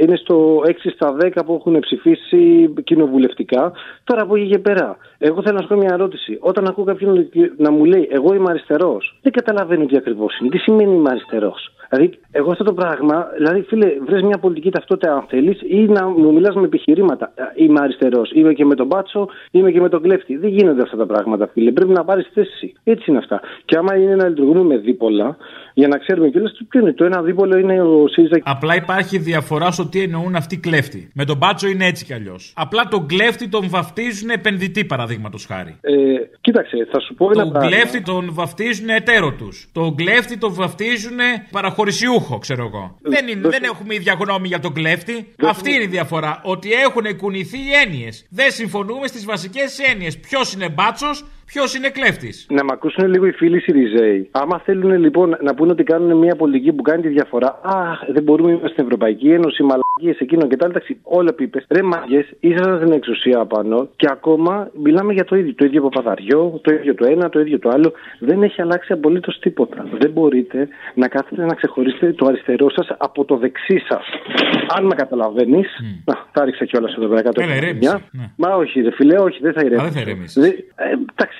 είναι στο 6 στα 10 που έχουν ψηφίσει κοινοβουλευτικά. Τώρα από εκεί και πέρα. Εγώ θέλω να σου κάνω μια ερώτηση. Όταν ακούω κάποιον να μου λέει Εγώ είμαι αριστερός, δεν καταλαβαίνω τι ακριβώς είναι. Τι σημαίνει είμαι αριστερός; Δηλαδή, εγώ αυτό το πράγμα, δηλαδή, φίλε, βρες μια πολιτική ταυτότητα αν θέλεις ή να μου μιλάς με επιχειρήματα. Ε, Είμαι αριστερός, είμαι και με τον μπάτσο, είμαι και με τον κλέφτη. Δεν γίνονται αυτά τα πράγματα, φίλε. Πρέπει να πάρεις θέση. Έτσι είναι αυτά. Και άμα είναι να λειτουργούμε με δίπολα, για να ξέρουμε κιόλα ποιο είναι. Το ένα δίπολο είναι ο ΣΥΡΙΖΑ. Απλά υπάρχει διαφορά στο τι εννοούν αυτοί οι κλέφτοι. Με τον μπάτσο είναι έτσι κι αλλιώς. Απλά τον κλέφτη τον βαφτίζουν επενδυτή, παραδείγματος χάρη. Ε, κοίταξε, θα σου πω ένα Τον πράγμα. κλέφτη τον βαφτίζουν εταίρο τους. Τον κλέφτη τον βαφτίζουν παραχωρησιούχο, ξέρω εγώ. Δεν, είναι, δεν έχουμε ίδια γνώμη για τον κλέφτη. Αυτή είναι η διαφορά. Ότι έχουν κουνηθεί οι έννοιες. Δεν συμφωνούμε στις βασικές έννοιες. Ποιος είναι μπάτσος, ποιος είναι κλέφτης; Να μ' ακούσουν λίγο οι φίλοι Σιριζέοι. Άμα θέλουν λοιπόν να πούνε ότι κάνουν μια πολιτική που κάνει τη διαφορά, Αχ, δεν μπορούμε να είμαστε στην Ευρωπαϊκή Ένωση, μαλακίες εκείνο και τα άλλα. Εντάξει, όλα που είπες. Ρε μαγιέ, ήσασταν στην εξουσία πάνω και ακόμα μιλάμε για το ίδιο. Το ίδιο παπαδαριό, το ίδιο το ένα, το ίδιο το άλλο. Δεν έχει αλλάξει απολύτως τίποτα. Δεν μπορείτε να κάθετε να ξεχωρίσετε το αριστερό σας από το δεξί σας. Αν με καταλαβαίνεις. Να, τα ρίξα κιόλας εδώ πέρα κάτω. Έλα, ηρέμησε. Μια. Ναι. Μα όχι, ρε φιλέ, όχι, δεν θα ηρέμησε. Α, δεν θα ηρεμήσεις. Δεν- ε, εντάξει,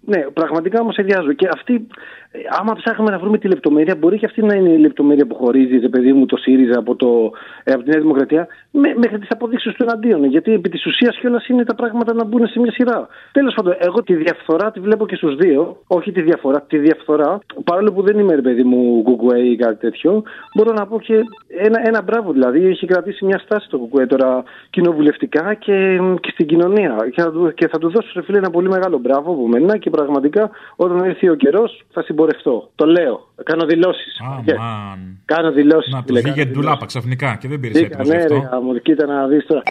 ναι, πραγματικά όμως εδιάζω. Και αυτή, ε, άμα ψάχνουμε να βρούμε τη λεπτομέρεια, μπορεί και αυτή να είναι η λεπτομέρεια που χωρίζει, ρε παιδί μου, το ΣΥΡΙΖΑ από, το, ε, από τη Νέα Δημοκρατία, με, μέχρι τις αποδείξεις του εναντίον. Γιατί επί της ουσίας κιόλας είναι τα πράγματα να μπουν σε μια σειρά. Τέλος πάντων, εγώ τη διαφθορά τη βλέπω και στους δύο. Όχι τη διαφορά, τη διαφθορά. Παρόλο που δεν είμαι, ρε παιδί μου, κουκουέ ή κάτι τέτοιο, μπορώ να πω και ένα, ένα μπράβο. Δηλαδή, έχει κρατήσει μια στάση το κουκουέ τώρα κοινοβουλευτικά και, και στην κοινωνία. Και θα, του, και θα του δώσω, ρε φίλε, ένα πολύ μεγάλο μπράβο από μένα και πραγματικά όταν έρθει ο καιρός θα συμπορευτώ. Το λέω. Κάνω δηλώσεις. Αμάν. Κάνω δηλώσεις. Να του βγήκε ντουλάπα ξαφνικά και δεν πήρε έτοιμος γι' Ναι, ρε, αυτό. γάμο, κοίτα να δεις τώρα.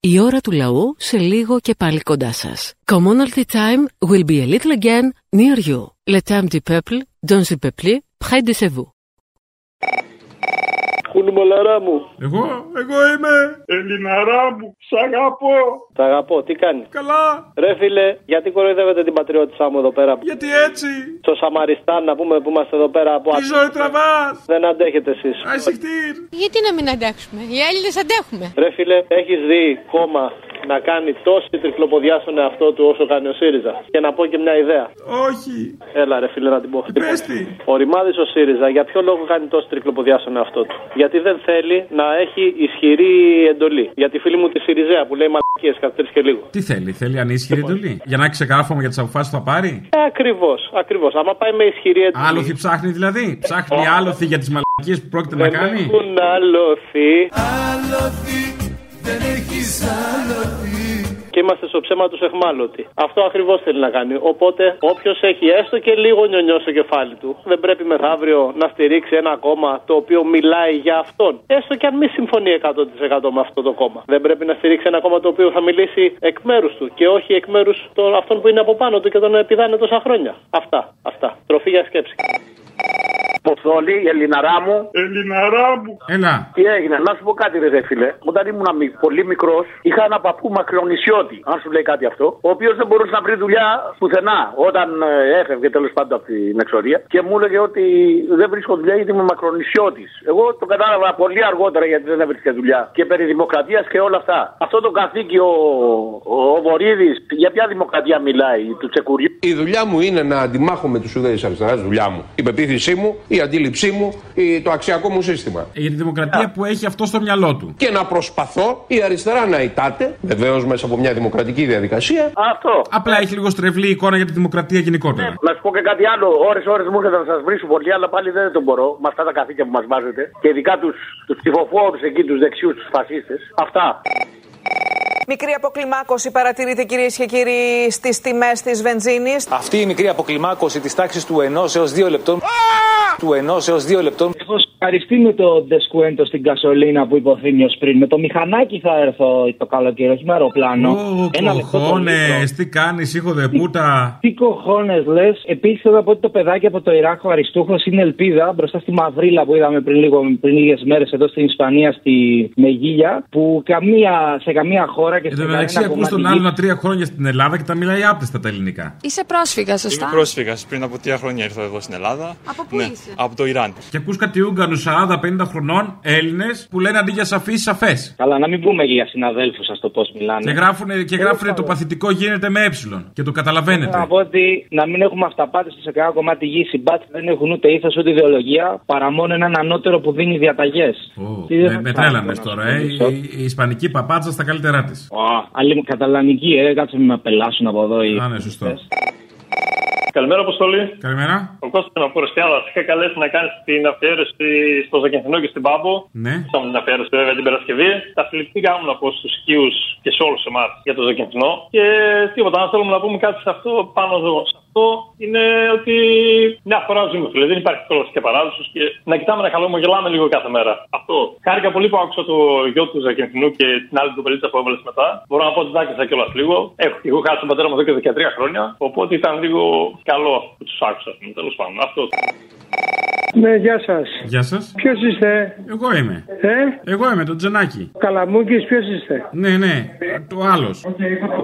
Η ώρα του λαού σε λίγο και πάλι κοντά σας. Commonalty time will be a little again near you. Le temps du peuple, dans le peuple, près de chez vous. Κουνουμολαρά μου. Εγώ, εγώ είμαι. Ελληναρά μου, σ' αγαπώ. Σ' αγαπώ, τι κάνει; Καλά. Ρε φίλε, γιατί κοροϊδεύετε την πατριώτησά μου εδώ πέρα; Γιατί έτσι; Στο Σαμαριστάν να πούμε που είμαστε εδώ πέρα από Τι ζωή τραβάς; Δεν αντέχετε εσείς. Ασυχτήρ. Γιατί να μην αντέξουμε. Οι Έλληνες αντέχουμε. Ρε φίλε, έχεις δει κόμμα να κάνει τόση τρικλοποδιάς στον εαυτό του όσο κάνει ο ΣΥΡΙΖΑ. Και να πω και μια ιδέα. Όχι. Έλα, ρε φίλε, να την πω. Πες τη. Ο Ρημάδης ο ΣΥΡΙΖΑ για ποιο λόγο κάνει τόση τρικλοποδιάς στον εαυτό του; Γιατί δεν θέλει να έχει ισχυρή εντολή. Για τη φίλη μου τη ΣΥΡΙΖΑ που λέει μαλακίες κάθε τρει και λίγο. Τι θέλει, θέλει ανίσχυρη εντολή; Για να έχει ξεκάθαρο για τις αποφάσεις που θα πάρει; Ακριβώς, ακριβώς. Άμα πάει με ισχυρή εντολή. Άλοθη ψάχνει δηλαδή; Ψάχνει άλοθη για τις μαλακίες που πρόκειται να Δεν κάνει; έχουν άλοθη. Άλοθη, δεν έχεις άλοθη Και είμαστε στο ψέμα του εχμάλωτοι. Αυτό ακριβώς θέλει να κάνει. Οπότε, όποιος έχει έστω και λίγο νιονιό στο κεφάλι του, δεν πρέπει μεθαύριο να στηρίξει ένα κόμμα το οποίο μιλάει για αυτόν. Έστω και αν μη συμφωνεί 100% με αυτό το κόμμα. Δεν πρέπει να στηρίξει ένα κόμμα το οποίο θα μιλήσει εκ μέρους του και όχι εκ μέρους αυτών που είναι από πάνω του και τον επιδάνε τόσα χρόνια. Αυτά. Αυτά. Τροφή για σκέψη. Ποθόλη, η Ελληναρά μου. Ελληναρά μου. Έλα. Τι έγινε, να σου πω κάτι, ρε, δε φίλε. Όταν ήμουν μι- πολύ μικρός, είχα ένα παππού μακρονισιώτη, αν σου λέει κάτι αυτό, ο οποίος δεν μπορούσε να βρει δουλειά πουθενά όταν ε, έφευγε τέλος πάντων από την εξορία και μου έλεγε ότι δεν βρίσκω δουλειά γιατί είμαι μακρονισιώτη. Εγώ το κατάλαβα πολύ αργότερα γιατί δεν έβρισκε δουλειά και περί δημοκρατίας και όλα αυτά. Αυτό το καθήκη ο, ο, ο Βορύδης, για ποια δημοκρατία μιλάει, του Τσεκουριού; Η δουλειά μου είναι να αντιμάχω με τους ουδέτε αριστεράς, δουλειά μου. Η πεποίθησή μου, η αντίληψή μου, η- το αξιακό μου σύστημα. Για τη δημοκρατία που έχει αυτό στο μυαλό του. Και να προσπαθώ η αριστερά να ητάται, βεβαίως μέσα από μια δημοκρατική διαδικασία. Αυτό. Απλά έχει λίγο στρεβλή εικόνα για τη δημοκρατία γενικότερα. Να σου πω και κάτι άλλο. Ώρες ώρες μου έρχεται να σας βρίσκω πολύ, αλλά πάλι δεν το μπορώ με αυτά τα καθήκια που μας βάζετε. Και ειδικά τους τους ψηφοφόρους εκεί, τους δεξιούς, τους φασίστες. Αυτά. Μικρή αποκλιμάκωση παρατηρείται κυρίες και κύριοι στις τιμές της βενζίνης. Αυτή η μικρή αποκλιμάκωση της τάξης του 1 έως 2 λεπτών. Του 1 έως 2 λεπτών. Έχω σκαριστεί με το δεσκουέντο στην κασολίνα που είπε ο Θήμιος πριν. Με το μηχανάκι θα έρθω το καλοκαίρι, όχι με αεροπλάνο. Ω, Ένα λεπτό το κοχώνες, λίτρο. τι κάνεις, ήχο δε πούτα. Τι κοχώνες λες; Επίσης θέλω να πω ότι το παιδάκι από το Ιράκ, ο Αριστούχος, είναι ελπίδα μπροστά στη μαυρίλα που είδαμε πριν, λίγο, πριν λίγες μέρες εδώ στην Ισπανία, στη Μεγίλια, που καμία, σε καμία χώρα και Εν σε τω μεταξύ, κανένα ακούς κομμάτι τον άλλον γης- τρία χρόνια στην Ελλάδα και τα μιλάει άπτεστα τα ελληνικά. Είσαι πρόσφυγας, σωστά; Είμαι πρόσφυγας. Πριν από τρία χρόνια ήρθα εδώ στην Ελλάδα. Από πού Ναι, είσαι; Από το Ιράν. Και ακούς κάτι Ούγγανου 40-50 χρονών Έλληνες που λένε αντί για σαφή, σαφές. Καλά, να μην πούμε και για συναδέλφους, ας το πώς μιλάνε. Και γράφουν, και Τέλος γράφουνε το πάντων. παθητικό γίνεται με ε. Και το Θέλω να καταλαβαίνετε. πω ότι να μην έχουμε αυταπάτε σε κανένα κομμάτι γης. Οι μπάτσε δεν έχουν ούτε ήθος ούτε ιδεολογία παρά μόνο έναν ανώτερο που δίνει διαταγές. Με, μες τρέλανε τώρα, ε. Η, η, η Ισπανική παπάτσα στα καλύτερά της. Άλλη μου καταλανική, ε, κάτσε με με απελάσουν από εδώ. Οι... Α, ναι, σωστό. Καλημέρα, Αποστολή. Καλημέρα. Ο Κώστας από Ρωσιάδα. Είχα καλέσει να κάνεις την αφιέρωση στο Ζακενθινό και στην Πάμπο. Ναι. Είχαμε την αφιέρωση βέβαια την Παρασκευή. Τα συλληπτικά μου να πω στους οικείου και σε όλους εμάς για το Ζακενθινό. Και τίποτα, αν θέλουμε να πούμε κάτι σε αυτό πάνω εδώ. Σε αυτό είναι ότι μια φορά ζούμε, φίλε. Δεν υπάρχει κόλο και παράδοσο και να κοιτάμε να χαλόμογελάμε λίγο κάθε μέρα. Αυτό. Χάρηκα πολύ που άκουσα το γιο του Ζακενθινού και την άλλη του πελίτσα που έβαλες μετά. Μπορώ να πω ότι δάκρυσα κιόλας λίγο. Έχω και εγώ χάσει τον πατέρα μου εδώ και 13 χρόνια. Οπότε ήταν λίγο καλό που τους άκουσα. Τέλος πάντων. Αυτός. Ναι, γεια σας. Γεια σας. Ποιος είστε, Εγώ είμαι. Ε; Εγώ είμαι, το Τζενάκι. Καλαμούκης, ποιος είστε; Ναι, ναι. Το άλλος.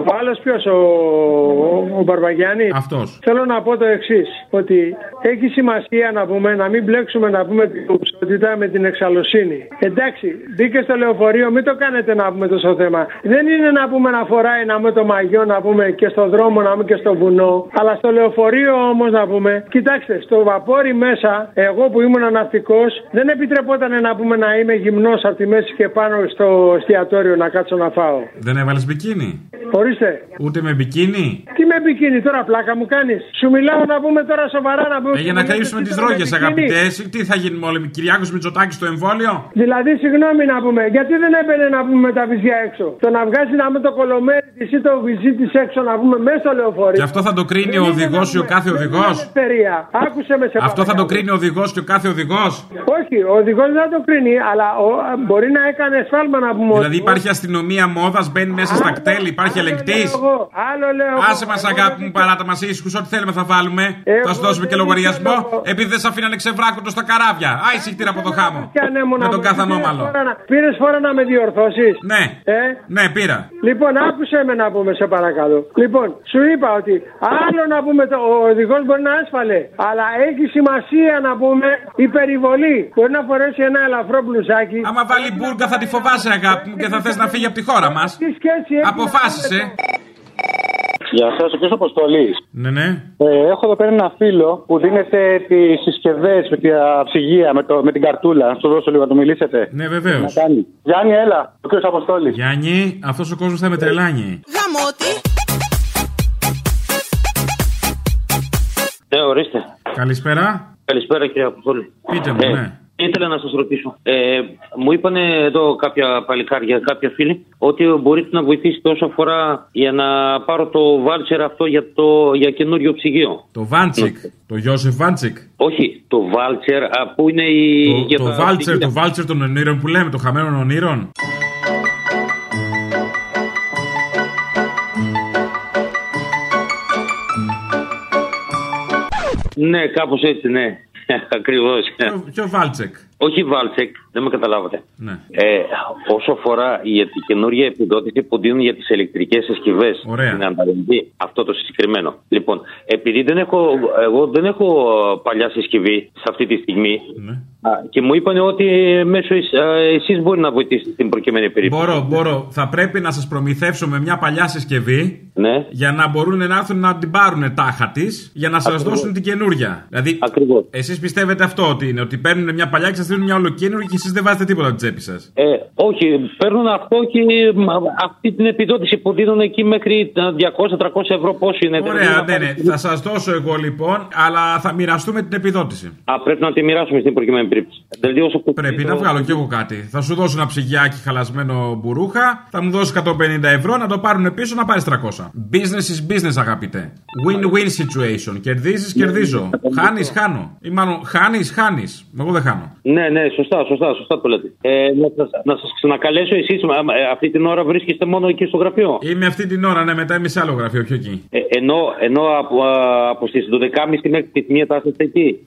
Ο άλλος ποιος, ο, ο, ο Μπαρμπαγιάννη; Αυτός. Θέλω να πω το εξής: Ότι έχει σημασία να πούμε, να μην μπλέξουμε να πούμε την κουψότητα με την εξαλωσύνη. Εντάξει, μπήκε στο λεωφορείο, μην το κάνετε να πούμε τόσο θέμα. Δεν είναι να πούμε να φοράει να πούμε το μαγιό, να πούμε και στο δρόμο, να πούμε και στο βουνό. Αλλά στο λεωφορείο όμως να πούμε, κοιτάξτε, στο βαπόρι μέσα, εγώ που ήμουν ναυτικό, δεν επιτρεπόταν να πούμε να είμαι γυμνός από τη μέση και πάνω στο εστιατόριο να κάτσω να φάω. Δεν έβαλες μπικίνι; Ορίστε. Ούτε με μπικίνι; Τι με μπικίνι τώρα, πλάκα μου κάνει. Σου μιλάω να πούμε τώρα σοβαρά να πούμε. Ε, για να κρύψουμε τις ρόγες, αγαπητέ. Τι θα γίνουμε όλοι, Κυριάκος Μητσοτάκης στο εμβόλιο; Δηλαδή, συγγνώμη να πούμε, γιατί δεν έμπαινε να πούμε με τα βυζιά έξω; Το να βγάζει να με το κολομέρι της ή το βυζί της έξω να πούμε μέσα στο λεωφορείο. Και αυτό θα το κρίνει ο οδηγός ή ο κάθε οδηγός; Ελευθερία. Άκουσε με σε Αυτό θα το κρίνει ο οδηγός και ο κάθε οδηγός; Όχι, ο οδηγός δεν θα το κρίνει, αλλά ο, μπορεί να έκανε σφάλμα να πούμε. Δηλαδή υπάρχει αστυνομία μόδας, μπαίνει μέσα στα κτέλ, υπάρχει ελεγκτής; Εγώ, άλλο λέω. εγώ. Άσε μας, αγάπη μου, παράτα μας ήσυχου, ό,τι θέλουμε θα βάλουμε. Θα σου δώσουμε και λογαριασμό. Επειδή δεν σε αφήνανε ξεβράκοντο στα καράβια. Α, εσύ εισιτήρα από το χάμο. Και ανέμονα Με τον μου. κάθε Πήρες ανώμαλο. φορά να- Πήρες φορά να με διορθώσεις; Ναι. Ε; Ναι, πήρα. Λοιπόν, άκουσε με να πούμε, σε παρακαλώ. Λοιπόν, σου είπα ότι άλλο να πούμε το, ο οδηγός μπορεί να άσφαλε, αλλά έχει σημασία να πούμε η περιβολή. Μπορεί να φορέσει ένα ελαφρό μπλουζάκι. Άμα βάλει μπουργκα θα τη φοβάσαι, αγάπη μου, και θα θες να φύγει από τη χώρα μας. Αποφάσισε. Γεια σας, ο κ. Αποστολή. Ναι, ναι. Ε, έχω εδώ πέρα ένα φίλο που δίνεται τις συσκευές με την ψυγεία, με, το, με την καρτούλα. Να σου δώσω λίγο να του μιλήσετε. Ναι, βεβαίως. Να κάνει. Γιάννη, έλα, ο κ. Αποστόλης. Γιάννη, αυτός ο κόσμος θα με τρελάνει. Γαμώτη. Ναι, ορίστε. Καλησπέρα. Καλησπέρα κύριε Αποστόλη. Πείτε μου, Ε, ναι. Ήθελα να σας ρωτήσω. Ε, μου είπαν εδώ κάποια παλικάρια, κάποια φίλοι, ότι μπορείτε να βοηθήσετε όσο αφορά για να πάρω το βάλτσερ αυτό για, το, για καινούριο ψυγείο. Το Βάντσικ. Το Γιώσεφ Βάντσικ. Όχι, το βάλτσερ α, που είναι η. Το, για το τα βάλτσερ, ψυγεία. το βάλτσερ των ονείρων που λέμε, το χαμένων ονείρων. Ναι, κάπως έτσι, ναι. Ακριβώς. Ποιο Βάλτσεκ. Όχι Βάλτσεκ, δεν με καταλάβατε. Ναι. Ε, όσο αφορά για την καινούργια επιδότηση που δίνουν για τις ηλεκτρικές συσκευές Ωραία. στην ανταλλαγή, αυτό το συγκεκριμένο. Λοιπόν, επειδή δεν έχω, εγώ δεν έχω ε, παλιά συσκευή σε αυτή τη στιγμή Ναι. α, και μου είπαν ότι μέσω εσείς μπορεί να βοηθήσετε στην προκειμένη περίπτωση. Μπορώ, μπορώ. Θα πρέπει να σας προμηθεύσω με μια παλιά συσκευή Ναι. για να μπορούν να έρθουν να την πάρουν τάχα της για να σας Ακριβώς. δώσουν την καινούρια. Δηλαδή, εσείς πιστεύετε αυτό ότι είναι, ότι παίρνουν μια παλιά και σας δίνουν μια ολοκένουργια και εσείς δεν βάζετε τίποτα από την τσέπη σας. Ε, όχι, παίρνουν αυτό και μ, αυτή την επιδότηση που δίνουν εκεί μέχρι τα 200-300 ευρώ πόσο είναι. Ωραία, Δηλαδή, ναι, ναι. Θα σας δώσω εγώ λοιπόν, αλλά θα μοιραστούμε την επιδότηση. Α, πρέπει να τη μοιράσουμε στην προκειμένη περίπτωση. Δηλαδή, όσο που- Πρέπει να βγάλω κι εγώ κάτι. Θα σου δώσω ένα ψυγιάκι χαλασμένο μπουρούχα, θα μου δώσεις 150 ευρώ να το πάρουν πίσω να πάρεις 300. Business is business, αγαπητέ. Win-win situation. Κερδίζεις, κερδίζω. Χάνεις, χάνω. Ή μάλλον χάνεις, χάνεις. Εγώ δεν χάνω. Ναι, ναι, σωστά, σωστά, σωστά το λέτε. Ε, να σας, να σας ξανακαλέσω εσείς, μα, μα, ε, αυτή την ώρα βρίσκεστε μόνο εκεί στο γραφείο; Είμαι αυτή την ώρα, ναι, μετά είμαι σε άλλο γραφείο, πιο εκεί. Ε, ενώ ενώ από, α, από στις 12.30 μέχρι τις 1 θα είστε εκεί;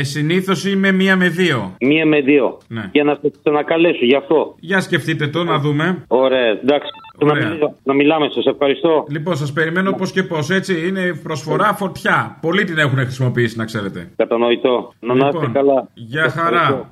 Ε, Συνήθως είμαι μία με δύο. Μία με δύο. Ναι. Για να σας ξανακαλέσω γι' αυτό. Για σκεφτείτε το, να δούμε. Ωραία, εντάξει. Να, Ωραία. μιλήσω- να μιλάμε, σας ευχαριστώ. Λοιπόν, σας περιμένω πώς και πώς, έτσι. Είναι προσφορά φωτιά. Πολλοί την έχουν χρησιμοποιήσει, να ξέρετε. Κατανοητό. Να να είστε Λοιπόν, καλά. Γεια χαρά.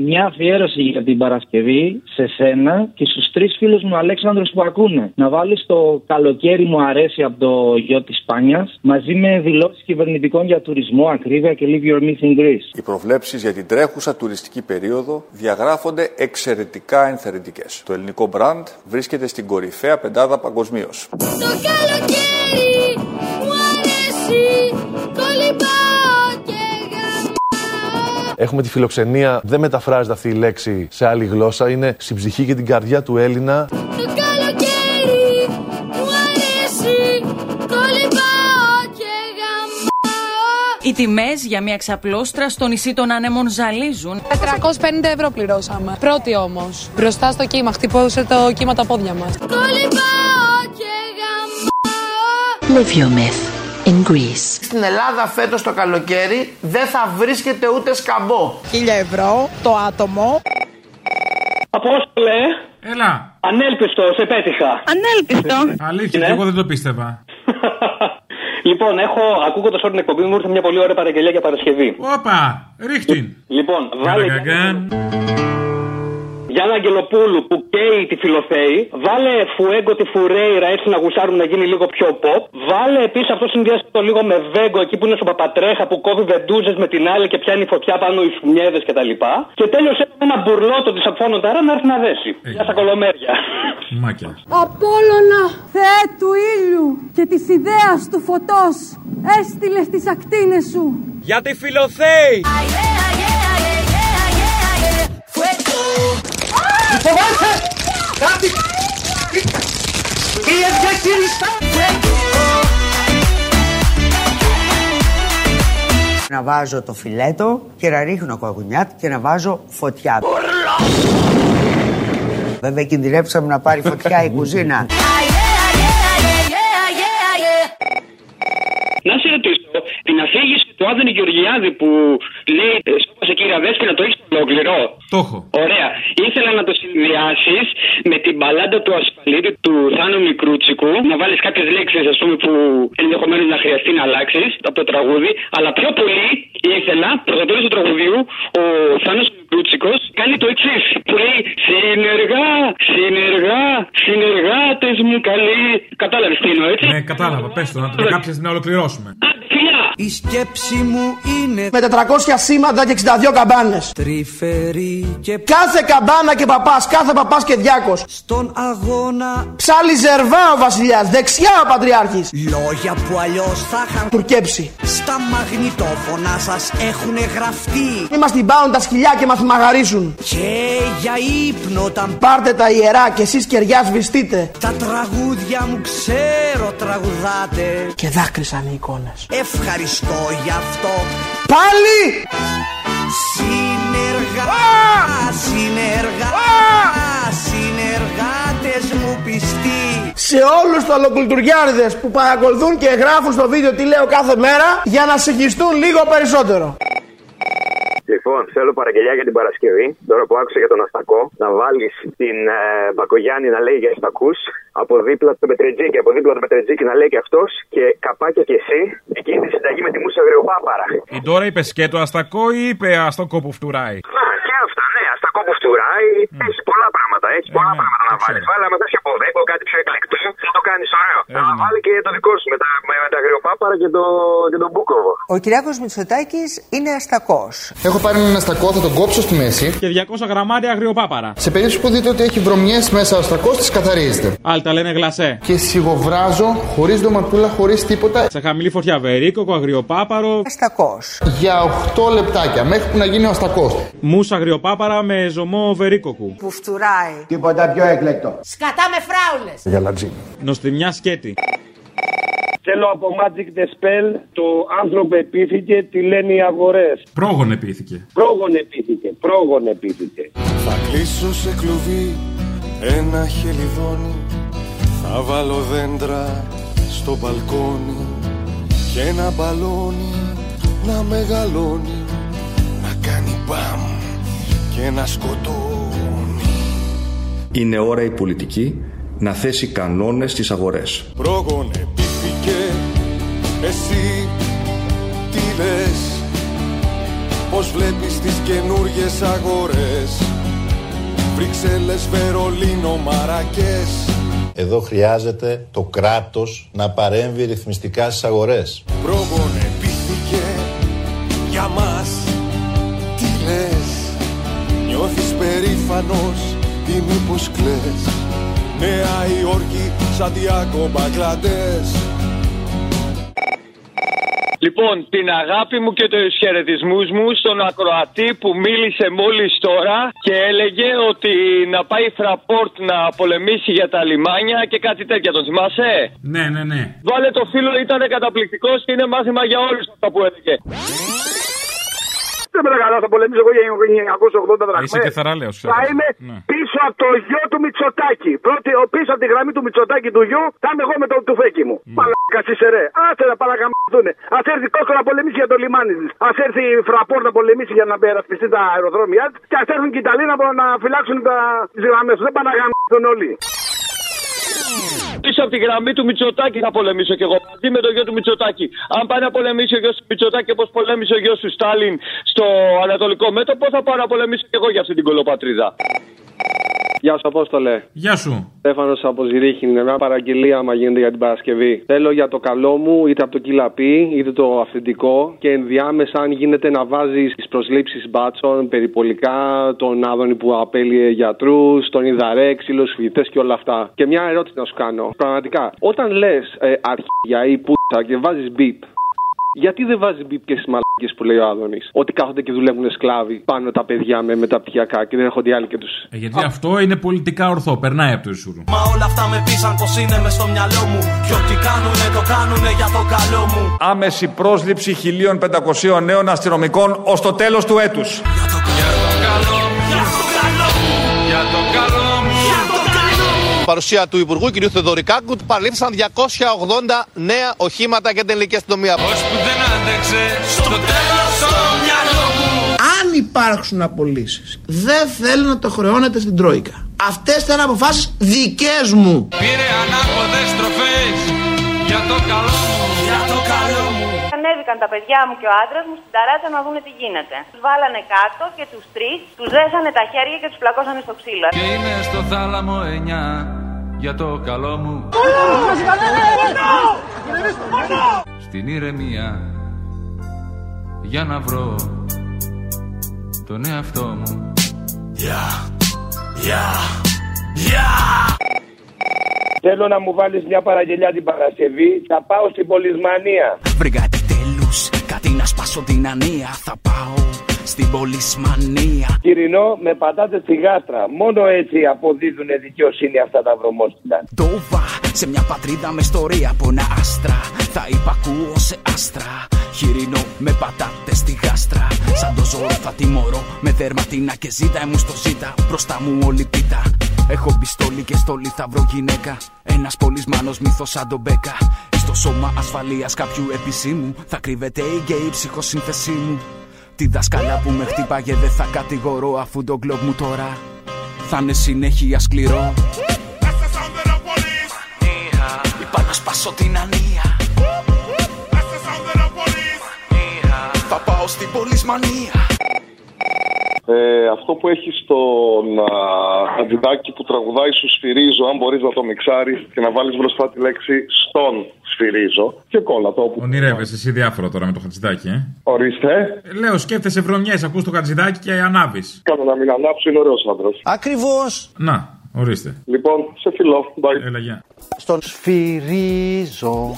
Μια αφιέρωση για την Παρασκευή σε σένα και στους τρεις φίλους μου Αλέξανδρους που ακούνε. Να βάλεις το καλοκαίρι μου αρέσει από το γιο της Πάνια μαζί με δηλώσεις κυβερνητικών για τουρισμό, ακρίβεια και Leave Your Myth in Greece. Οι προβλέψεις για την τρέχουσα τουριστική περίοδο διαγράφονται εξαιρετικά ενθαρρυντικές. Το ελληνικό μπραντ βρίσκεται στην κορυφαία πεντάδα παγκοσμίως. Το καλοκαίρι μου αρέσει Κολυμπάω και Έχουμε τη φιλοξενία, δεν μεταφράζεται αυτή η λέξη σε άλλη γλώσσα, είναι στην ψυχή και την καρδιά του Έλληνα. Το καλοκαίρι μου αρέσει Κολυμπάω και Οι τιμές για μια ξαπλώστρα στο νησί των άνεμων ζαλίζουν. 450 ευρώ πληρώσαμε. Πρώτη όμως. Μπροστά στο κύμα. Χτυπώσε το κύμα τα πόδια μας. Κολυμπάω και Live your myth in Greece. Στην Ελλάδα φέτος το καλοκαίρι δεν θα βρίσκεται ούτε σκαμπό. 1000 ευρώ το άτομο. Απόστολε. Έλα. Ανέλπιστο, σε πέτυχα. Ανέλπιστο. Αλήθεια, Ναι. και εγώ δεν το πίστευα. Λοιπόν, έχω, ακούγοντας όλη την εκπομπή μου, ήρθε μια πολύ ωραία παραγγελία για Παρασκευή. Όπα, ρίχτην. Λοιπόν, βάλε. Καραγκαγκάν. Γιάννα Αγγελοπούλου που καίει τη Φιλοθέη. Βάλε Φουέγκο τη Φουρέιρα έτσι να γουσάρουν να γίνει λίγο πιο pop. Βάλε επίσης αυτό συνδυάζεται το λίγο με Βέγκο εκεί που είναι στο Παπατρέχα που κόβει βεντούζες με την άλλη και πιάνει φωτιά πάνω οι σουμιέδε κτλ. Και, και τέλειωσε με ένα μπουρλότο της Αφώνονταρα να έρθει να δέσει. Για στα κολομέρια. Μάκια. Απόλλωνα, Θεέ του ήλιου και της ιδέας του φωτός, έστειλε στις ακτίνες σου. Για τη Φιλοθέη! Φοβάσαι! Κάτι! Η ευδιαχειριστά! να βάζω το φιλέτο και να ρίχνω κοκουνιάτ και να βάζω φωτιά. Βέβαια κινδυνεύσαμε να πάρει φωτιά η κουζίνα. Να σε ρωτήσω, την αφήγηση του Άδωνη Γεωργιάδη που λέει «Ε, Σώπασε κύριε Αδέσποινα, το έχεις ολόκληρο; Το έχω. Ωραία. Ήθελα να το συνδυάσεις με την μπαλάντα του ασφαλίτη του Θάνου Μικρούτσικου. Να βάλεις κάποιες λέξεις, ας πούμε, που ενδεχομένως να χρειαστεί να αλλάξεις από το τραγούδι. Αλλά πιο πολύ ήθελα, προ το τέλο του τραγουδιού, ο Θάνος Μικρούτσικος κάνει το εξής. Που λέει Συνεργά, συνεργά, συνεργάτες μου καλοί. Κατάλαβες τι εννοώ, έτσι; Ναι, κατάλαβα. Πες το, να το κάποιες να ολοκληρώσουμε. Η σκέψη μου είναι Με 400 σήματα και 62 καμπάνες. τρυφερή και Κάθε καμπάνα και παπάς, κάθε παπάς και διάκος. στον αγώνα Ψάλι ζερβά ο βασιλιάς, δεξιά ο πατριάρχης. λόγια που αλλιώς θα είχαν Τουρκέψει. στα μαγνητόφωνα σας έχουνε γραφτεί Μη μας την πάουν τα σκυλιά και μας μαγαρίσουν. και για ύπνο όταν Πάρτε τα ιερά και εσείς κεριά σβηστείτε. τα τραγούδια μου ξέρω τραγουδάτε Και δάκρυσαν οι εικόνες. Ευχαριστώ γι' αυτό Πάλι! Συνεργά-, συνεργά-, συνεργάτες μου πιστοί Σε όλους τους αλλοκουλτουριάρηδες που παρακολουθούν και γράφουν στο βίντεο τι λέω κάθε μέρα για να συγχυστούν λίγο περισσότερο. Λοιπόν, θέλω παραγγελιά για την Παρασκευή. Τώρα που άκουσα για τον Αστακό, να βάλεις την ε, Μπακογιάννη να λέει για Αστακούς. Από δίπλα τον Πετρετζίκη, από δίπλα τον Πετρετζίκη να λέει και αυτός. Και καπάκια και εσύ, εκείνη τη συνταγή με τη μουσα αγριοπάπαρα. Η Ντόρα είπε σκέτο αστακό ή είπε αστακό που φτουράει. Α, και αυτά, ναι, Αστακό που φτουράει. Έχεις πολλά πράγματα, έχεις πολλά πράγματα να βάλεις. Βάλει άμα θες και από δέκο, κάτι πιο εκλεκτό, θα το κάνεις ωραίο. Να βάλει και το δικό σου με τα, με, με τα αγριοπάπαρα και, το, και τον Μπούκοβο. Ο Κυριάκος Μητσοτάκης είναι αστακός. Έχω πάρει έναν αστακό, θα τον κόψω στη μέση. Και 200 γραμμάρια αγριοπάπαρα. Σε περίπτωση που δείτε ότι έχει βρωμιές μέσα ο αστακός, τις καθαρίζετε. Άλλοι τα λένε γλασέ. Και σιγοβράζω, χωρίς ντοματούλα, χωρίς τίποτα, Σε χαμηλή φωτιά βερίκοκο, αγριοπάπαρο. Αστακός. για 8 λεπτάκια, μέχρι που να γίνει ο αστακός. Μουσα αγριοπάπαρα με ζωμό βερίκοκου. Που φτουράει. Τίποτα πιο έκλεκτο. Σκατά με φράουλες. Για λατζί. Νοστιμιά σκέτη. Θέλω από Magic the Spell το άνθρωπο επίθηκε, τι λένε οι αγορές. Πρόγον επίθηκε. Πρόγον επίθηκε, πρόγον επίθηκε. Θα κλείσω σε κλουβί ένα χελιδόνι Θα βάλω δέντρα στο μπαλκόνι Και ένα μπαλόνι να μεγαλώνει Να κάνει μπαμ και να σκοτώνει Είναι ώρα η πολιτική να θέσει κανόνες στις αγορές. Πρόγον επίθηκε εσύ τι λες; Πώς βλέπεις τις καινούργιες αγορές; Βρυξέλλες, Βερολίνο, Μαρακές Εδώ χρειάζεται το κράτος να παρέμβει ρυθμιστικά στις αγορές. Πρόγον επίθηκε για μας Τι λες; Νιώθεις περήφανος ή μήπως κλαις; Νέα Υόρκη, Σαντιάκο, Μπαγκλαντές Λοιπόν, την αγάπη μου και τους χαιρετισμούς μου στον ακροατή που μίλησε μόλις τώρα και έλεγε ότι να πάει η Φραπόρτ να πολεμήσει για τα λιμάνια και κάτι τέτοια. Τον θυμάσαι; Ναι, ναι, ναι. Βάλε το φίλο, ήταν καταπληκτικός και είναι μάθημα για όλους αυτά που έλεγε. Δεν με τα καλά, θα πολεμήσω εγώ για 980 δραχμές. Είσαι και θαραλέο, ξέρω. Θα είμαι Ναι. πίσω από το γιο του Μητσοτάκη. Πρώτη, ο πίσω από τη γραμμή του Μητσοτάκη του γιου, θα είμαι εγώ με το τουφέκι μου. Mm. Παλάκα είσαι ρε. Άσε να παρακαμπούνε. Α έρθει Κόσκο να πολεμήσει για το λιμάνι της. Α έρθει η Φραπόρ να πολεμήσει για να περασπιστεί τα αεροδρόμια της. Και ας έρθουν και οι Ιταλοί να, να φυλάξουν τις γραμμές τους. Δεν πάνε να γαμίσουν όλοι. Πίσω από τη γραμμή του Μητσοτάκη θα πολεμήσω κι εγώ. Μαζί με το γιο του Μητσοτάκη. Αν πάει να πολεμήσει ο γιος του Μητσοτάκη όπως πολέμησε ο γιος του Στάλιν στο Ανατολικό μέτωπο, θα πάω να πολεμήσω κι εγώ για αυτή την κολοπατρίδα. Γεια σου, Απόστολε. Γεια σου. Στέφανος από Ζηρίχιν. Μια παραγγελία, άμα γίνεται για την Παρασκευή. Θέλω για το καλό μου, είτε από το κυλαπί, είτε το αυθεντικό. Και ενδιάμεσα, αν γίνεται, να βάζει τι προσλήψεις μπάτσων, περιπολικά, τον Άδωνη που απέλυε γιατρούς, τον Ιδαρέ, ξύλου φοιτητές και όλα αυτά. Και μια ερώτηση να σου κάνω. Πραγματικά, όταν λες ε, αρχίδια ή πούτσα και βάζεις μπίπ, Γιατί δεν βάζει μπίπ και στις μαλακίε που λέει ο Άδωνης; Ότι κάθονται και δουλεύουν σκλάβοι πάνω τα παιδιά με μεταπτυχιακά και δεν έρχονται οι άλλοι και του. Ε, γιατί αυτό είναι πολιτικά ορθό, περνάει από το Ισούρου. Μα όλα αυτά με πείσαν πως είναι μες στο μυαλό μου. Και ό,τι κάνουνε το κάνουνε για το καλό μου. Άμεση πρόσληψη 1500 νέων αστυνομικών ως το τέλος του έτους. Παρουσία του Υπουργού κ. Θεοδωρικάκου παραλήφθησαν 280 νέα οχήματα για την ελληνική αστυνομία. Αν υπάρξουν απολύσεις, δεν θέλω να το χρεώνετε στην Τρόικα. Αυτές ήταν αποφάσεις δικές μου. Πήρε ανάποδες τροφές για το καλό μου. Για το καλό μου. Ανέβηκαν τα παιδιά μου και ο άντρας μου στην ταράτσα να δούνε τι γίνεται. Τους βάλανε κάτω και τους τρεις, τους δέσανε τα χέρια και τους πλακώσανε στο ξύλο. Και είναι στο θάλαμο εννιά για το καλό μου. Στην ηρεμία για να βρω τον εαυτό μου. Yeah, yeah, yeah. Θέλω να μου βάλεις μια παραγγελιά την Παρασκευή. Θα πάω στην Πολυσμανία. Βρήκα επιτέλου κάτι να σπάσω την ανία. Θα πάω στην πολυσμανία. Κυρινό με πατάτες στη γάστρα. Μόνο έτσι αποδίδουν δικαιοσύνη αυτά τα βρωμόστιλα. Ντόβα σε μια πατρίδα με ιστορία από ένα άστρα. Θα υπακούω σε άστρα. Χοιρινό με πατάτες στη γάστρα. Σαν το ζώο θα τιμωρώ με δερματίνα και ζήτα μου στο ζήτα. Μπροστά μου όλη πίτα. Έχω πιστόλι και στολή θα βρω γυναίκα. Ένας πολυσμάνος μύθος σαν τον Μπέκα. Στο σώμα ασφαλείας κάποιου επισήμου θα κρύβεται η γκέι ψυχοσύνθεσή μου. Τη δασκάλα που με χτύπαγε δεν θα κατηγορώ αφού το γκλοπ μου τώρα θα είναι συνέχεια σκληρό. Είπα να σπάσω την ανία. Θα πάω στην πολυσμανία. Ε, αυτό που έχεις στον αντιδάκι που τραγουδάει σου σφυρίζω, αν μπορείς να το μιξάρεις και να βάλεις μπροστά τη λέξη στον σφυρίζω και κόλλα το όπου. Ονειρεύεσαι εσύ διάφορο τώρα με το χατζηδάκι, ε; Ορίστε. Ε, Λέω, σκέφτεσαι βρωμιές, ακούς το χατζηδάκι και ανάβεις. Κάνω να μην ανάψω, είναι ωραίος άντρας. Ακριβώς. Να, ορίστε. Λοιπόν, σε φιλό. Bye. Έλα, γεια. Στον σφυρίζω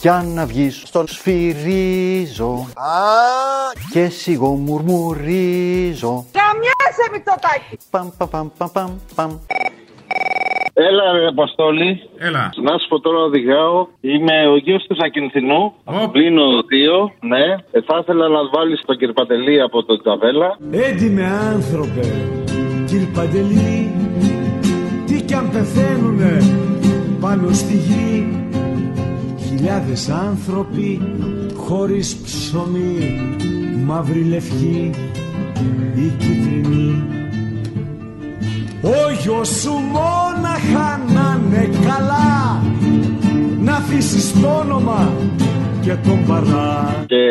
Για να βγεις Στον σφυρίζω Και σιγό μουρμουρίζω Καμιάσαι Μητσοτάκη. Παμ παμ παμ παμ παμ παμ Έλα, ρε Αποστόλη. Έλα. Να σου πω τώρα οδηγάω. Είμαι ο γιος του Ακινθινού. Πλήνω δύο, ναι. Ε, θα ήθελα να βάλεις τον κυρπατελή από τον Τζαβέλα. Έντιμε άνθρωπε, κύριε Παντελή, τι κι αν πεθαίνουνε πάνω στη γη. Χιλιάδες άνθρωποι χωρίς ψωμί Μαύρη λευκή ή κίτρινη. Ο γιος σου μόναχα να είναι καλά Να αφήσεις το όνομα και τον παρά Και